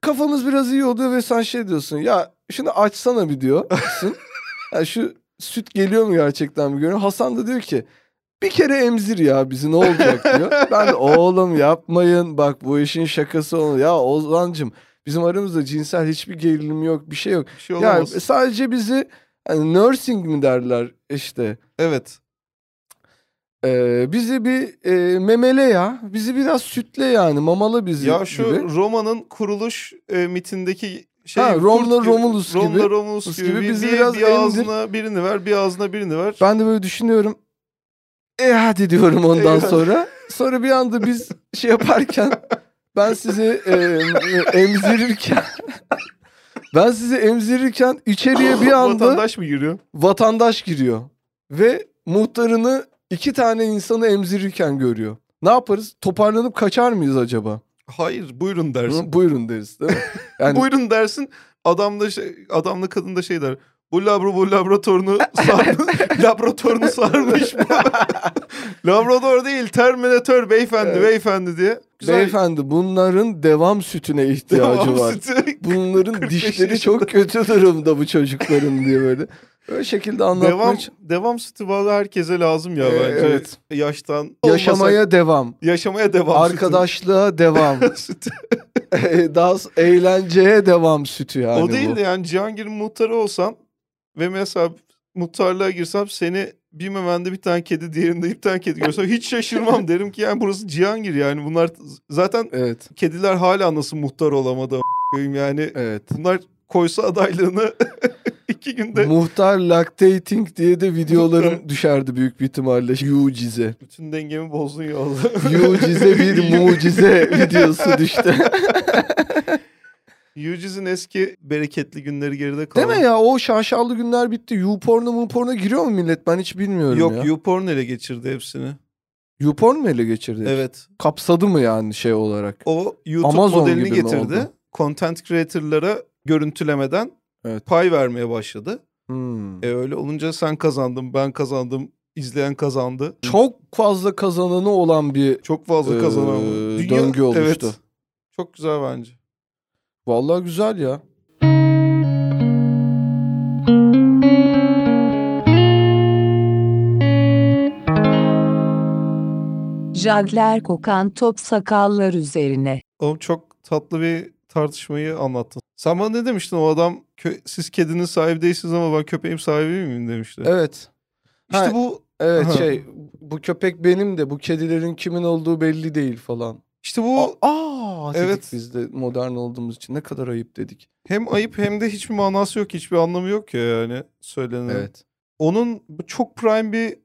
Kafamız biraz iyi oluyor ve sen şey diyorsun ya şunu açsana bir diyorsun. ya şu süt geliyor mu gerçekten bir görüyorum. Hasan da diyor ki bir kere emzir ya bizi ne olacak diyor. Ben de oğlum yapmayın bak bu işin şakası olur. Ya Ozan'cım bizim aramızda cinsel hiçbir gerilim yok bir şey yok. Bir şey Yani olamaz. sadece bizi hani nursing mi derler işte. Evet. Ee, bizi bir e, memele ya. Bizi biraz sütle yani. Mamalı bizi Ya şu gibi. Roma'nın kuruluş e, mitindeki şey Ha, Romla gibi- Romulus gibi. Romla Romulus gibi, gibi bizi bir, biraz bir ağzına birini ver, bir ağzına birini ver. Ben de böyle düşünüyorum. E hadi diyorum ondan Eyvah. sonra. Sonra bir anda biz şey yaparken ben sizi e, emzirirken ben sizi emzirirken içeriye bir anda Vatandaş mı giriyor? vatandaş giriyor. Ve muhtarını iki tane insanı emzirirken görüyor. Ne yaparız? Toparlanıp kaçar mıyız acaba? Hayır, buyurun dersin. Hı, Buyurun deriz değil mi? Yani Buyurun dersin. Adam da şey, adamla kadın da şey der. Bu labro bu laboratuvarını sarmış. laboratuvarını sarmış bu. Labrador değil, terminatör beyefendi, Evet. beyefendi diye. Güzel. beyefendi bunların devam sütüne ihtiyacı Devam var. sütü. Bunların 45 dişleri yaşında. çok kötü durumda bu çocukların diye böyle. Böyle şekilde anlatmaya Devam, ç- devam sütü valla herkese lazım ya Ee, bence. evet. Yaştan Yaşamaya olmasak- devam. yaşamaya devam Arkadaşlığa devam. sütü. Daha s- eğlenceye devam sütü yani o değil bu. de yani Cihangir'in muhtarı olsan ve mesela muhtarlığa girsem seni bir memende bir tane kedi diğerinde bir tane kedi görsem hiç şaşırmam derim ki yani burası Cihangir yani bunlar zaten Evet. kediler hala nasıl muhtar olamadı yani Evet. bunlar koysa adaylığını iki günde Muhtar lactating diye de videolarım düşerdi büyük bir ihtimalle. Yucize. bütün dengemi bozdun ya Allah. Yucize bir mucize videosu düştü. Yücüz'ün eski bereketli günleri geride kaldı. Değil mi ya o şaşalı günler bitti. YouPorn'a MuPorn'a giriyor mu millet? Ben hiç bilmiyorum Yok ya. YouPorn ele geçirdi hepsini. YouPorn mu ele geçirdi? Evet. Kapsadı mı yani şey olarak? O YouTube Amazon modelini getirdi. Content creator'lara görüntülemeden Evet. pay vermeye başladı. Hmm. E öyle olunca sen kazandın, ben kazandım, izleyen kazandı. Çok fazla kazananı olan bir Çok fazla Ee, kazanan. döngü oluştu. Evet. Çok güzel bence. vallahi güzel ya. Jagler kokan top sakallar üzerine. Oğlum çok tatlı bir tartışmayı anlattın. Sen bana ne demiştin o adam siz kedinin sahibi değilsiniz ama ben köpeğin sahibi miyim demişti. Evet. İşte Ha, bu Evet Aha. şey bu köpek benim de bu kedilerin kimin olduğu belli değil falan. işte bu Aa, dedik Evet. biz de modern olduğumuz için ne kadar ayıp dedik. hem ayıp hem de hiçbir manası yok, hiçbir anlamı yok ya yani söylenen. Evet. Onun çok prime bir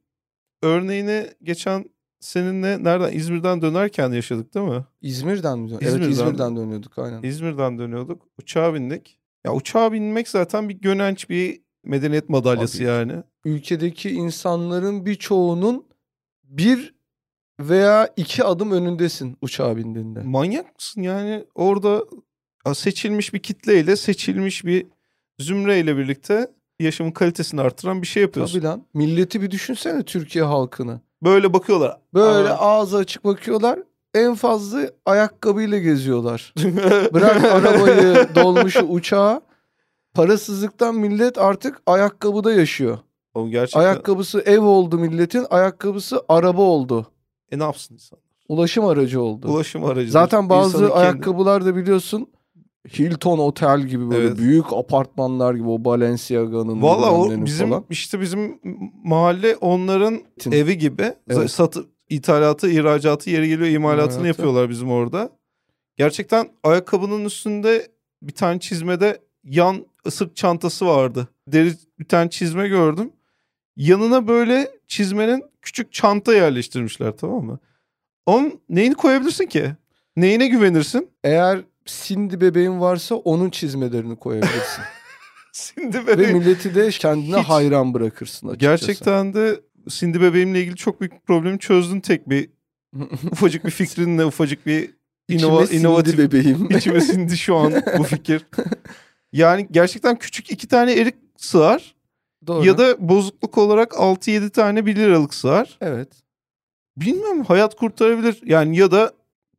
örneğini geçen seninle nereden İzmir'den dönerken yaşadık değil mi? İzmir'den mi? İzmir'den. Evet İzmir'den dönüyorduk aynen. İzmir'den dönüyorduk. Uçağa bindik. Ya uçağa binmek zaten bir gönenç bir medeniyet madalyası Tabii. yani. Ülkedeki insanların birçoğunun bir veya iki adım önündesin uçağa bindiğinde. Manyak mısın yani orada seçilmiş bir kitleyle seçilmiş bir zümreyle birlikte yaşamın kalitesini artıran bir şey yapıyorsun. Tabii lan. Milleti bir düşünsene Türkiye halkını. Böyle bakıyorlar. Böyle Aa. ağzı açık bakıyorlar. En fazla ayakkabıyla geziyorlar. Bırak arabayı, dolmuşu, uçağı. Parasızlıktan millet artık ayakkabıda yaşıyor. Oğlum gerçekten Ayakkabısı ev oldu milletin, ayakkabısı araba oldu. e ne yapsın insan? Ulaşım aracı oldu. Ulaşım aracı. Zaten bazı İnsanın kendi- ayakkabılar da biliyorsun Hilton Otel gibi böyle Evet. büyük apartmanlar gibi o Balenciaga'nın Valla o bizim falan. işte bizim mahalle onların Tim. evi gibi. Evet. Satı, ithalatı, ihracatı, yeri geliyor imalatını İmalatı. yapıyorlar bizim orada. Gerçekten ayakkabının üstünde bir tane çizmede yan sırt çantası vardı. Deri bir tane çizme gördüm. Yanına böyle çizmenin küçük çanta yerleştirmişler tamam mı? Onun neyini koyabilirsin ki? Neyine güvenirsin? Eğer Cindy bebeğin varsa onun çizmelerini koyabilirsin. Şimdi Ve böyle milleti de kendine Hiç. hayran bırakırsın açıkçası. gerçekten de Cindy bebeğimle ilgili çok büyük bir problemi çözdün tek bir ufacık bir fikrinle ufacık bir inova, İçime inovatif sindi bebeğim. içime sindi şu an bu fikir. Yani gerçekten küçük iki tane erik sığar Doğru. ya da bozukluk olarak 6-7 tane 1 liralık sığar. evet. Bilmiyorum hayat kurtarabilir. Yani ya da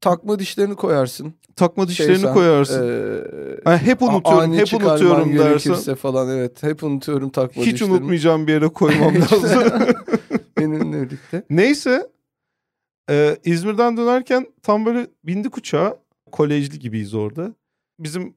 Takma dişlerini koyarsın. takma dişlerini Şeysen, koyarsın. eee, Yani hep unutuyorum, hep unutuyorum dersen. falan evet. Hep unutuyorum takma Hiç dişlerimi. unutmayacağım bir yere koymam lazım. Benimle birlikte. Neyse e, İzmir'den dönerken tam böyle bindik uçağa. Kolejli gibiyiz orada. Bizim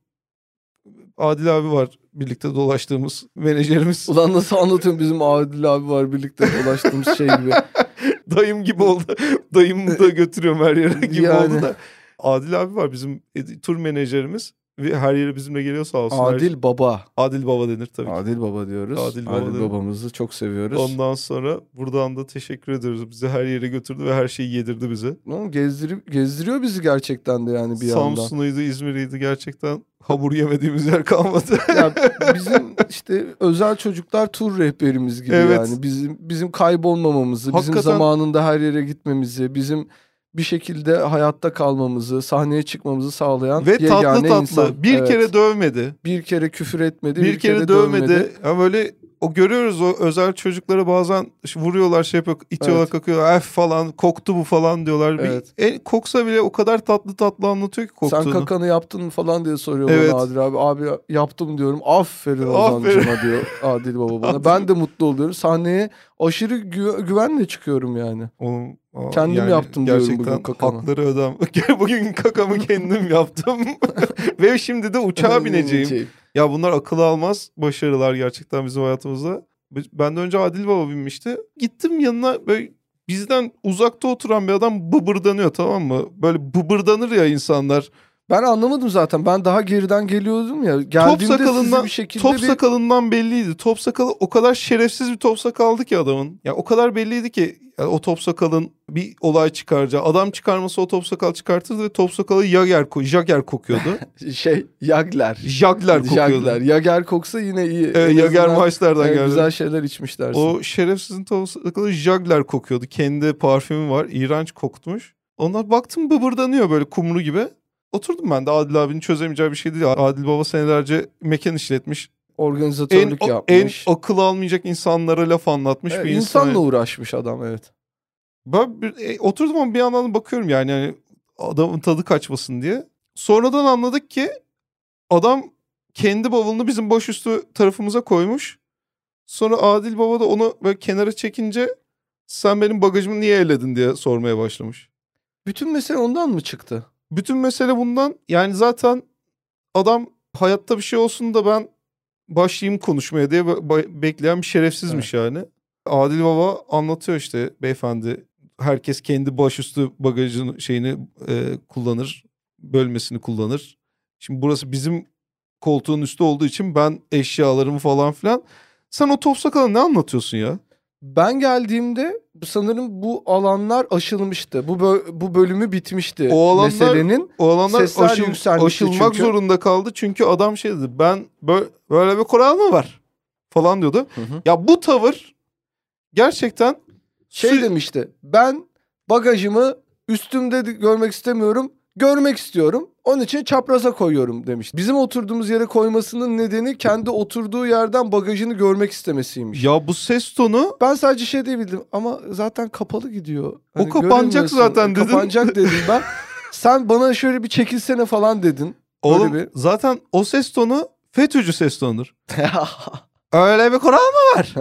Adil abi var birlikte dolaştığımız menajerimiz. Ulan nasıl anlatıyorum bizim Adil abi var birlikte dolaştığımız şey gibi. Dayım gibi oldu. Dayımı da götürüyorum her yere gibi Yani. oldu da. Adil abi var bizim e, tur menajerimiz. Ve her yere bizimle geliyor sağ olsun. Her- Adil Baba. Adil Baba denir tabii ki. Adil Baba diyoruz. Adil Adil, Baba diyoruz. babamızı çok seviyoruz. Ondan sonra buradan da teşekkür ediyoruz. Bizi her yere götürdü ve her şeyi yedirdi bize. Oğlum gezdirip gezdiriyor bizi gerçekten de yani bir yandan. Samsun'uydu, İzmir'iydi gerçekten. Hamur yemediğimiz yer kalmadı. Ya bizim işte özel çocuklar tur rehberimiz gibi Evet. yani. Bizim bizim kaybolmamamızı, bizim Hakikaten- zamanında her yere gitmemizi, bizim bir şekilde hayatta kalmamızı, sahneye çıkmamızı sağlayan Ve tatlı yegane tatlı. insan. Bir Evet. kere dövmedi. bir kere küfür etmedi, Bir, kere, dövmedi. Ya böyle o görüyoruz o özel çocuklara bazen vuruyorlar şey yapıyor itiyorlar Evet. kakıyorlar ef falan koktu bu falan diyorlar. Bir- Evet. en, koksa bile o kadar tatlı tatlı anlatıyor ki koktuğunu. Sen kakanı yaptın mı falan diye soruyor Evet. bana Adil abi. Abi yaptım diyorum. Aferin. Ozan'cıma diyor Adil baba bana. Ben de mutlu oluyorum. Sahneye aşırı gü- güvenle çıkıyorum yani. Oğlum, aa, Kendim yaptım diyorum gerçekten bugün kakamı. hakları ödem. bugün kakamı kendim yaptım. Ve şimdi de uçağa bineceğim. Ya bunlar akıl almaz başarılar gerçekten bizim hayatımızda. Benden önce Adil Baba binmişti. Gittim yanına böyle bizden uzakta oturan bir adam bıbırdanıyor tamam mı? Böyle bıbırdanır ya insanlar. Ben anlamadım zaten. Ben daha geriden geliyordum ya. Geldiğimde sizi sakalından- bir şekilde Top bir... sakalından belliydi. Top sakalı o kadar şerefsiz bir top sakaldı ki adamın. Ya o kadar belliydi ki ya o top sakalın bir olay çıkaracağı. Adam çıkarması o top sakal çıkartırdı ve top sakalı Jager, Jager kokuyordu. şey Jagler. Jagler kokuyordu. Jagler. Jager koksa yine iyi. Evet, Jager Meister'dan e, geldi. Güzel şeyler içmiş dersin. O şerefsizin top sakalı Jagler kokuyordu. Kendi parfümü var. İğrenç kokutmuş. Onlar baktım bıbırdanıyor böyle kumru gibi. Oturdum ben de Adil abinin çözemeyeceği bir şey değil. Adil Baba senelerce mekan işletmiş. En, Organizatörlük en yapmış. akıl almayacak insanlara laf anlatmış Evet, bir insan. insanla uğraşmış adam evet. Ben bir, e, oturdum ama bir yandan da bakıyorum yani, yani adamın tadı kaçmasın diye. Sonradan anladık ki adam kendi bavulunu bizim başüstü tarafımıza koymuş. Sonra Adil Baba da onu böyle kenara çekince sen benim bagajımı niye elledin diye sormaya başlamış. Bütün mesele ondan mı çıktı? Bütün mesele bundan. Yani zaten adam hayatta bir şey olsun da ben başlayayım konuşmaya diye be- be- bekleyen bir şerefsizmiş yani. Adil Baba anlatıyor işte beyefendi herkes kendi başüstü bagajın şeyini e, kullanır, bölmesini kullanır. Şimdi burası bizim koltuğun üstü olduğu için ben eşyalarımı falan filan. Sen o top sakala ne anlatıyorsun ya? Ben geldiğimde sanırım bu alanlar aşılmıştı. Bu bö- bu bölümü bitmişti. O alanlar- meselenin. O alanlar Sesler aşıl- aşılmak çünkü. zorunda kaldı. Çünkü adam şey dedi. Ben böyle, böyle bir kural mı var? Falan diyordu. Hı hı. Ya bu tavır gerçekten Şey demişti. Ben bagajımı üstümde de görmek istemiyorum. Görmek istiyorum. Onun için çapraza koyuyorum demiş. Bizim oturduğumuz yere koymasının nedeni kendi oturduğu yerden bagajını görmek istemesiymiş. ya bu ses tonu Ben sadece şey diyebildim ama zaten kapalı gidiyor. Hani O kapanacak göremiyorsun. zaten dedin. Kapanacak dedim ben. Sen bana şöyle bir çekilsene falan dedin. oğlum bir- zaten o ses tonu FETÖ'cü ses tonudur. Öyle bir kural mı var?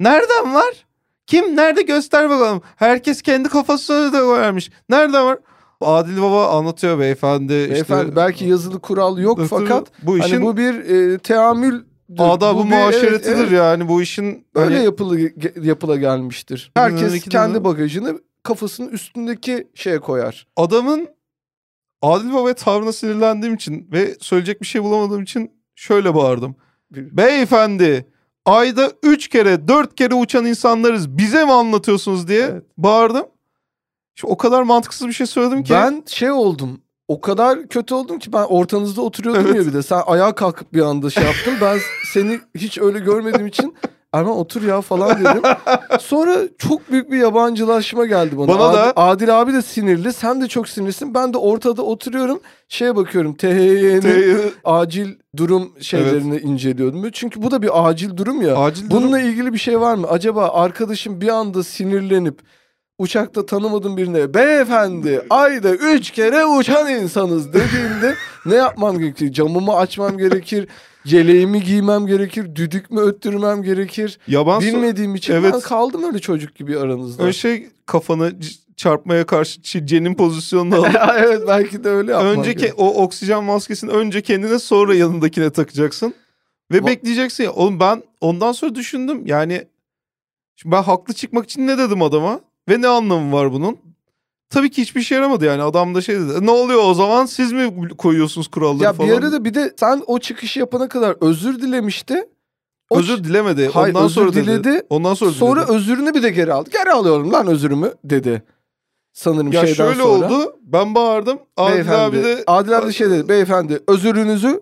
Nereden var? Kim nerede göster bakalım. Herkes kendi kafasına da koyarmış. Nereden var? Adil Baba anlatıyor beyefendi. Beyefendi işte, belki yazılı kural yok dur, fakat bu işin hani bu bir e, teamül adabı bu bir- muaşeretidir evet, evet. yani bu işin Böyle hani- yapılı yapıla gelmiştir. Herkes kendi bagajını kafasının üstündeki şeye koyar. adamın Adil Baba'ya tavrına sinirlendiğim için ve söyleyecek bir şey bulamadığım için şöyle bağırdım. Beyefendi ayda 3 kere 4 kere uçan insanlarız bize mi anlatıyorsunuz diye Evet. bağırdım. Şimdi o kadar mantıksız bir şey söyledim ki. Ben şey oldum. O kadar kötü oldum ki ben ortanızda oturuyordum Evet. ya bir de. Sen ayağa kalkıp bir anda şey yaptın. Ben seni hiç öyle görmediğim için Erman otur ya falan dedim. Sonra çok büyük bir yabancılaşma geldi bana. Bana Adil, da- Adil abi de sinirli. Sen de çok sinirlisin. Ben de ortada oturuyorum. Şeye bakıyorum. THY'nin acil durum şeylerini inceliyordum. Çünkü bu da bir acil durum ya. acil durum. Bununla ilgili bir şey var mı? Acaba arkadaşım bir anda sinirlenip uçakta tanımadığım birine beyefendi ayda üç kere uçan insanız dediğinde ne yapmam gerekir? Camımı açmam gerekir. Yeleğimi giymem gerekir. Düdük mü öttürmem gerekir? Yaban Bilmediğim için Evet. ben kaldım öyle çocuk gibi aranızda. Öyle şey kafanı çarpmaya karşı ç- cenin pozisyonunu alıp evet belki de öyle yapmam önce gerek. o oksijen maskesini önce kendine sonra yanındakine takacaksın. Ve Va- bekleyeceksin ya. Oğlum ben ondan sonra düşündüm. Yani şimdi ben haklı çıkmak için ne dedim adama? Ve ne anlamı var bunun? Tabii ki hiçbir şey yaramadı yani. Adam da şey dedi. Ne oluyor o zaman? Siz mi koyuyorsunuz kuralları Ya falan? bir ara da bir de sen o çıkışı yapana kadar özür dilemişti. O özür dilemedi. Hayır, Ondan özür sonra dedi. diledi. Ondan sonra, Sonra diledi. özürünü bir de geri aldı. Geri alıyorum lan özürümü dedi. Sanırım Ya şeyden şöyle sonra. oldu. Ben bağırdım. Adil Beyefendi, abi de Adil abi de şey dedi. Beyefendi özürünüzü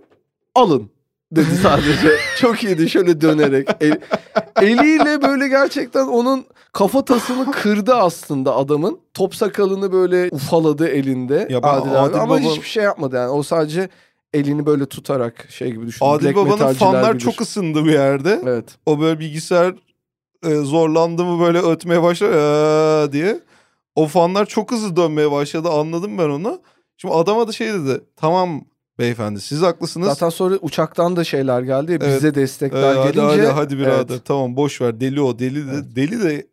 alın dedi sadece. Çok iyiydi şöyle dönerek. El- eliyle böyle gerçekten onun kafatasını kırdı aslında adamın. Top sakalını böyle ufaladı elinde Ya ben Adil abi. Adil Ama Baba- hiçbir şey yapmadı yani. O sadece elini böyle tutarak şey gibi düşündüm. Adil Black Baba'nın fanlar bilir. çok ısındı bir yerde. Evet. O böyle bilgisayar e, zorlandı mı böyle ötmeye başlar "Aa!" diye. O fanlar çok hızlı dönmeye başladı anladım ben onu. Şimdi adama da şey dedi. Tamam beyefendi siz haklısınız. Zaten sonra uçaktan da şeyler geldi Evet. bize Ee, destekler hadi, gelince. hadi hadi birader Evet. tamam boş ver deli o deli de Evet. deli de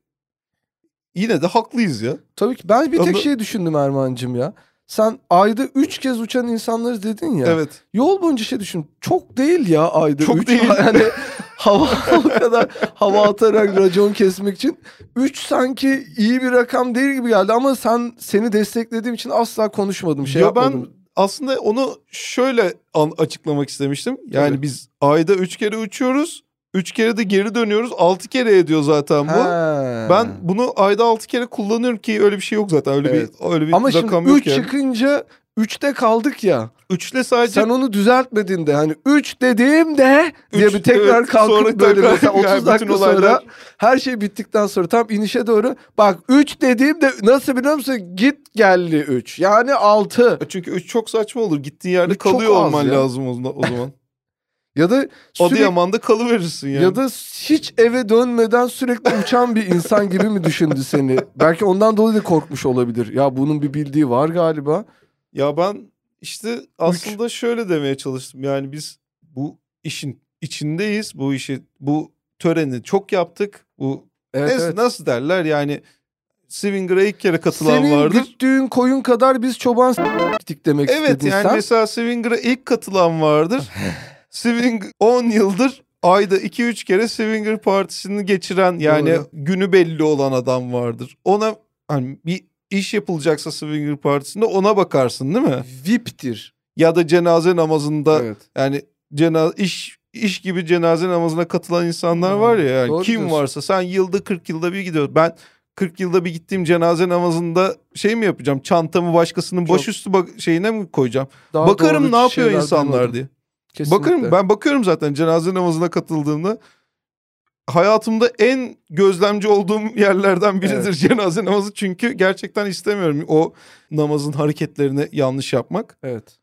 yine de haklıyız ya. Tabii ki ben bir tek Ama- şey düşündüm Erman'cığım ya. Sen ayda 3 kez uçan insanlarız dedin ya. Evet. Yol boyunca şey düşün. Çok değil ya ayda Çok 3. değil. Yani hava o kadar hava atarak racon kesmek için 3 sanki iyi bir rakam değil gibi geldi ama sen seni desteklediğim için asla konuşmadım. Şey ya yapmadım. ben aslında onu şöyle açıklamak istemiştim. Yani Tabii. biz ayda 3 kere uçuyoruz. 3 kere de geri dönüyoruz. 6 kere ediyor zaten bu. He. Ben bunu ayda 6 kere kullanıyorum ki öyle bir şey yok zaten. Öyle Evet. bir öyle bir ama şimdi rakam yok 3 yani. çıkınca 3'te kaldık ya. 3'le sadece Sen onu düzeltmedin de hani 3 dediğimde diye Üç, bir tekrar evet, kalkıp böyle tekrar- mesela 30 yani dakika olaylar- sonra her şey bittikten sonra tam inişe doğru bak 3 dediğimde nasıl biliyor musun? Git geldi 3. Yani 6. çünkü 3 çok saçma olur. Gittiğin yerde Üç çok kalıyor olman ya. lazım o o zaman. Ya da sürekli, Adıyaman'da kalıverirsin yani. ya da hiç eve dönmeden sürekli uçan bir insan gibi mi düşündü seni? Belki ondan dolayı da korkmuş olabilir. Ya bunun bir bildiği var galiba. Ya ben işte aslında şöyle demeye çalıştım. Yani biz bu işin içindeyiz. Bu işi bu töreni çok yaptık. Bu Evet, nasıl, evet. nasıl derler yani Swinger'a ilk kere katılan Senin vardır. güttüğün koyun kadar biz çoban s**tik demek Evet istedin yani sen. mesela Swinger'a ilk katılan vardır. Swing 10 yıldır ayda 2-3 kere Swinger partisini geçiren yani Doğru. günü belli olan adam vardır. Ona hani bir iş yapılacaksa Swinger partisinde ona bakarsın değil mi? VIP'tir. Ya da cenaze namazında Evet. yani cenaze iş iş gibi cenaze namazına katılan insanlar Hmm, var ya yani doğru kim diyorsun. varsa sen yılda 40 yılda bir gidiyorsun. Ben 40 yılda bir gittiğim cenaze namazında şey mi yapacağım? Çantamı başkasının Çok- başüstü bak- şeyine mi koyacağım? Daha Bakarım ne yapıyor insanlar duymadım. diye. Kesinlikle. Bakarım ben bakıyorum zaten cenaze namazına katıldığımda hayatımda en gözlemci olduğum yerlerden biridir Evet. cenaze namazı çünkü gerçekten istemiyorum o namazın hareketlerini yanlış yapmak. Evet.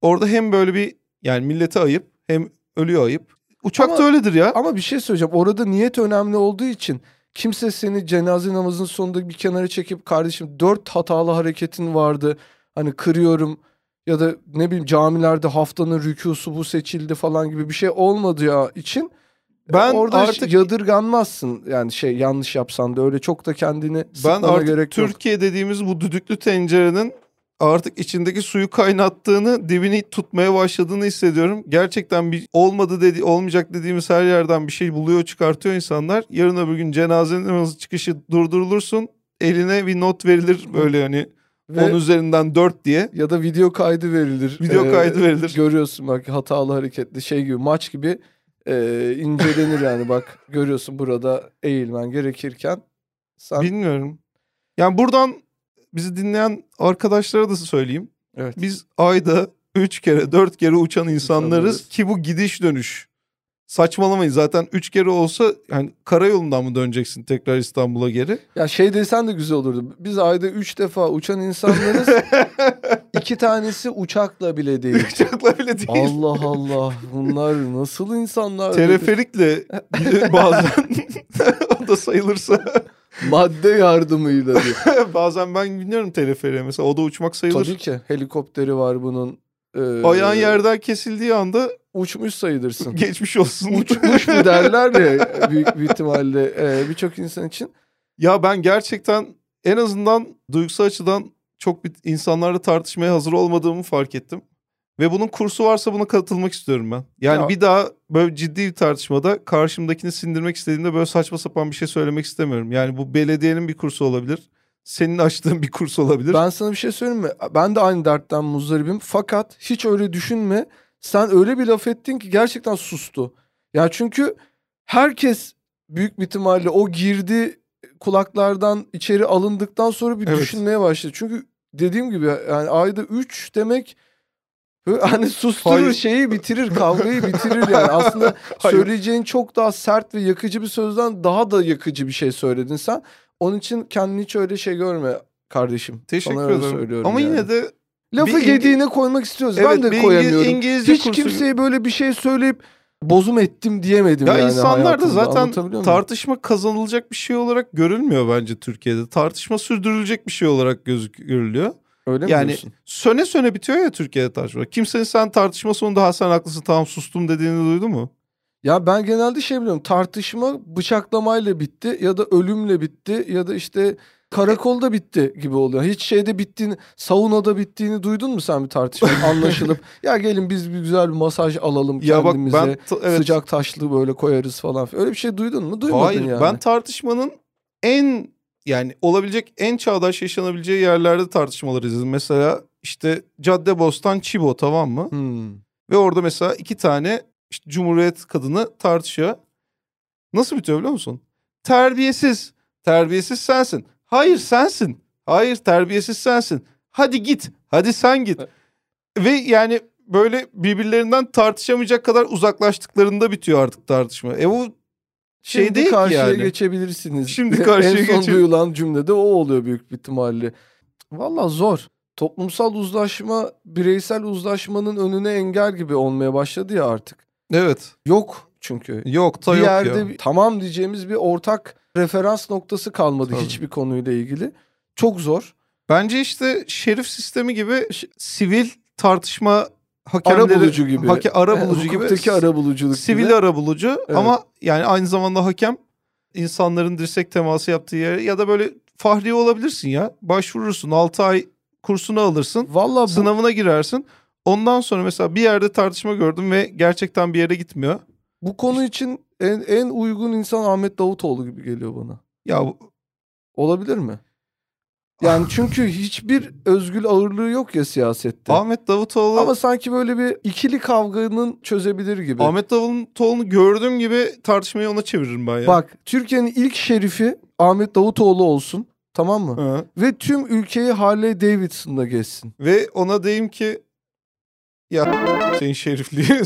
Orada hem böyle bir yani millete ayıp hem ölüyor ayıp. Uçakta Ama- öyledir ya. Ama bir şey söyleyeceğim. Orada niyet önemli olduğu için kimse seni cenaze namazının sonunda bir kenara çekip kardeşim dört hatalı hareketin vardı. Hani kırıyorum ya da ne bileyim camilerde haftanın rükusu bu seçildi falan gibi bir şey olmadığı için Ben orada artık- yadırganmazsın. Yani şey yanlış yapsan da öyle çok da kendini Ben artık gerek yok. Türkiye dediğimiz bu düdüklü tencerenin artık içindeki suyu kaynattığını, dibini tutmaya başladığını hissediyorum. Gerçekten bir olmadı dedi, olmayacak dediğimiz her yerden bir şey buluyor, çıkartıyor insanlar. Yarın öbür gün cenaze namazı çıkışı durdurulursun. Eline bir not verilir böyle hani Ve- 10 üzerinden 4 diye. ya da video kaydı verilir. Video Ee, kaydı verilir. Görüyorsun bak hatalı hareketli şey gibi maç gibi e, incelenir yani bak görüyorsun burada eğilmen gerekirken sen Bilmiyorum. Yani buradan bizi dinleyen arkadaşlara da söyleyeyim. evet Biz ayda 3 kere 4 kere uçan insanlarız İnsanlarız. ki bu gidiş dönüş. Saçmalamayın zaten 3 kere olsa yani karayolundan mı döneceksin tekrar İstanbul'a geri? ya şey desen de güzel olurdu. Biz ayda 3 defa uçan insanlarız. iki tanesi uçakla bile değil. Uçakla bile değil. Allah Allah bunlar nasıl insanlar? Teleferikle bazen o da sayılırsa. Madde yardımıyla diyor. bazen ben biniyorum teleferiğe mesela o da uçmak sayılır. Tabii ki helikopteri var bunun. Ee, Ayağın yerden kesildiği anda uçmuş sayılırsın. geçmiş olsun. Uçmuş mu derler ya büyük bir ihtimalle ee, birçok insan için. Ya ben gerçekten en azından duygusal açıdan çok bir insanlarla tartışmaya hazır olmadığımı fark ettim. Ve bunun kursu varsa buna katılmak istiyorum ben. Yani Ya- bir daha böyle ciddi bir tartışmada karşımdakini sindirmek istediğimde böyle saçma sapan bir şey söylemek istemiyorum. Yani bu belediyenin bir kursu olabilir. Senin açtığın bir kurs olabilir. Ben sana bir şey söyleyeyim mi? Ben de aynı dertten muzdaribim. Fakat hiç öyle düşünme. Sen öyle bir laf ettin ki gerçekten sustu. Ya çünkü herkes büyük bir ihtimalle o girdi kulaklardan içeri alındıktan sonra bir Evet. düşünmeye başladı. Çünkü dediğim gibi yani ayda 3 demek hani susturur Hayır. şeyi bitirir kavgayı bitirir yani. Aslında Hayır. söyleyeceğin çok daha sert ve yakıcı bir sözden daha da yakıcı bir şey söyledin sen. Onun için kendini hiç öyle şey görme kardeşim. Teşekkür ederim. söylüyorum Ama yani. yine de Lafı bir İngi- gediğine koymak istiyoruz. ben Evet, de bir İngi- koyamıyorum. İngilizce Hiç kursu- kimseye böyle bir şey söyleyip bozum ettim diyemedim ya yani insanlar da zaten muyum? tartışma kazanılacak bir şey olarak görülmüyor bence Türkiye'de. Tartışma sürdürülecek bir şey olarak görülüyor. Öyle mi yani diyorsun? söne söne bitiyor ya Türkiye'de tartışma. Kimsenin sen tartışma sonunda ha sen haklısın tamam sustum dediğini duydun mu? Ya ben genelde şey biliyorum. Tartışma bıçaklamayla bitti ya da ölümle bitti ya da işte karakolda bitti gibi oluyor. Hiç şeyde bittiğini, saunada bittiğini duydun mu sen bir tartışma anlaşılıp ya gelin biz bir güzel bir masaj alalım Ya bak kendimize. ben ta- evet, Sıcak taşlı böyle koyarız falan. Öyle bir şey duydun mu? Duymadın hayır yani. ben tartışmanın en yani olabilecek en çağdaş yaşanabileceği yerlerde tartışmaları izledim. Mesela işte Caddebostan Çibo tamam mı? Hmm. Ve orada mesela iki tane işte Cumhuriyet kadını tartışıyor. Nasıl bitiyor biliyor musun? Terbiyesiz. Terbiyesiz sensin. Hayır sensin. Hayır terbiyesiz sensin. Hadi git. Hadi sen git. Ve yani böyle birbirlerinden tartışamayacak kadar uzaklaştıklarında bitiyor artık tartışma. E bu şey Şimdi değil karşıya yani. geçebilirsiniz. Şimdi karşıya En son geçe- duyulan cümlede o oluyor büyük bir ihtimalle. Valla zor. Toplumsal uzlaşma bireysel uzlaşmanın önüne engel gibi olmaya başladı ya artık. Evet. Yok çünkü. Yok da bir yok yerde ya. tamam diyeceğimiz bir ortak referans noktası kalmadı Tabii. hiçbir konuyla ilgili. Çok zor. Bence işte şerif sistemi gibi sivil tartışma hakemleri Ara bulucu gibi. hake- ara bulucu gibi Hukuktaki ara buluculuk sivil gibi. ara bulucu Evet. ama yani aynı zamanda hakem insanların dirsek teması yaptığı yere ya da böyle fahri olabilirsin ya. Başvurursun 6 ay kursunu alırsın. Valla bu, Sınavına girersin. Ondan sonra mesela bir yerde tartışma gördüm ve gerçekten bir yere gitmiyor. bu konu için en, en uygun insan Ahmet Davutoğlu gibi geliyor bana. Ya Olabilir mi? Yani çünkü hiçbir özgül ağırlığı yok ya siyasette. Ahmet Davutoğlu Ama sanki böyle bir ikili kavganın çözebilir gibi. Ahmet Davutoğlu'nu gördüğüm gibi tartışmayı ona çeviririm ben ya. Bak Türkiye'nin ilk şerifi Ahmet Davutoğlu olsun. Tamam mı? Ha. Ve tüm ülkeyi Harley Davidson'da gezsin. Ve ona diyeyim ki ya senin şerifliği.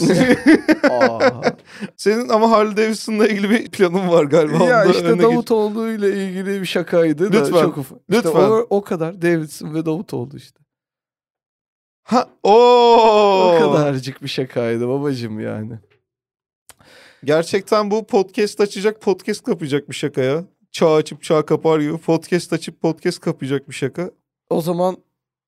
Senin ama Harley Davidson'la ilgili bir planın var galiba. ya Onu da işte. Davutoğlu ile ilgili bir şakaydı da Lütfen, çok ufak. İşte lütfen. o, o kadar Davidson ve Davutoğlu işte. Ha, oo. O kadarcık bir şakaydı babacım yani. Gerçekten bu podcast açacak, podcast kapayacak bir şaka ya. Çağ açıp çağ kapar gibi podcast açıp podcast kapayacak bir şaka. O zaman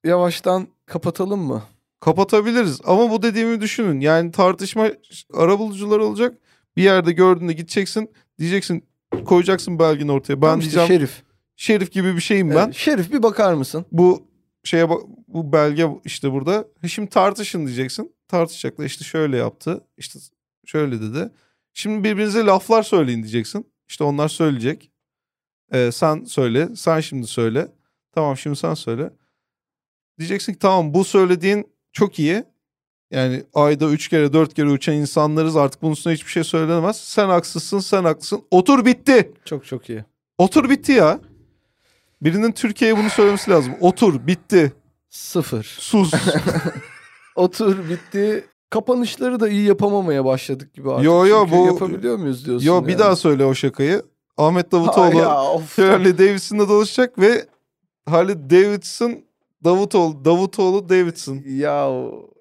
yavaştan kapatalım mı? Kapatabiliriz ama bu dediğimi düşünün. Yani tartışma arabulucular olacak. Bir yerde gördüğünde gideceksin. Diyeceksin koyacaksın belgeni ortaya. Ben Tamam işte diyeceğim Şerif. şerif gibi bir şeyim ben. Evet, Şerif bir bakar mısın? Bu şeye bak bu belge işte burada. E Şimdi tartışın diyeceksin. Tartışacaklar işte şöyle yaptı. işte şöyle dedi. Şimdi birbirinize laflar söyleyin diyeceksin. İşte onlar söyleyecek. Ee, sen söyle. Sen şimdi söyle. Tamam şimdi sen söyle. Diyeceksin ki tamam bu söylediğin çok iyi. Yani ayda üç kere dört kere uçan insanlarız artık bunun üstüne hiçbir şey söylenemez. Sen haksızsın sen haklısın. Otur bitti. Çok çok iyi. Otur bitti ya. Birinin Türkiye'ye bunu söylemesi lazım. Otur bitti. Sıfır. Sus. Otur bitti. Kapanışları da iyi yapamamaya başladık gibi artık. Yo, yo, Çünkü bu- Yapabiliyor muyuz diyorsun Yo bir yani. daha söyle o şakayı. Ahmet Ha, Davutoğlu ya, of. Harley Davidson'da dolaşacak ve Harley Davidson Davutoğlu Davutoğlu Davidson. Ya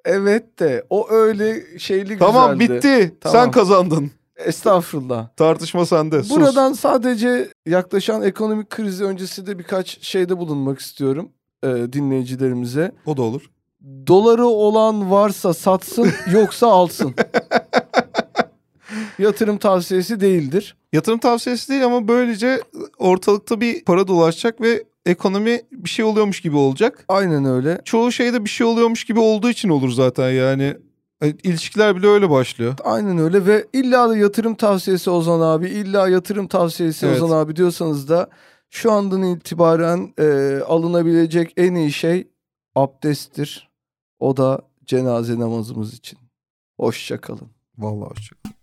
evet de o öyle şeyli Tamam güzeldi. bitti. Tamam. Sen kazandın. Estağfurullah. Tartışma sende. Sus. Buradan sadece yaklaşan ekonomik krizi öncesi de birkaç şeyde bulunmak istiyorum e, dinleyicilerimize. o da olur. Doları olan varsa satsın yoksa alsın. Yatırım tavsiyesi değildir. Yatırım tavsiyesi değil ama böylece ortalıkta bir para dolaşacak ve ekonomi bir şey oluyormuş gibi olacak. Aynen öyle. Çoğu şeyde bir şey oluyormuş gibi olduğu için olur zaten yani. E, İlişkiler bile öyle başlıyor. Aynen öyle ve illa da yatırım tavsiyesi Ozan abi, illa yatırım tavsiyesi Evet. Ozan abi diyorsanız da şu andan itibaren e, alınabilecek en iyi şey abdesttir. O da cenaze namazımız için. Hoşça kalın. Vallahi hoşçakalın.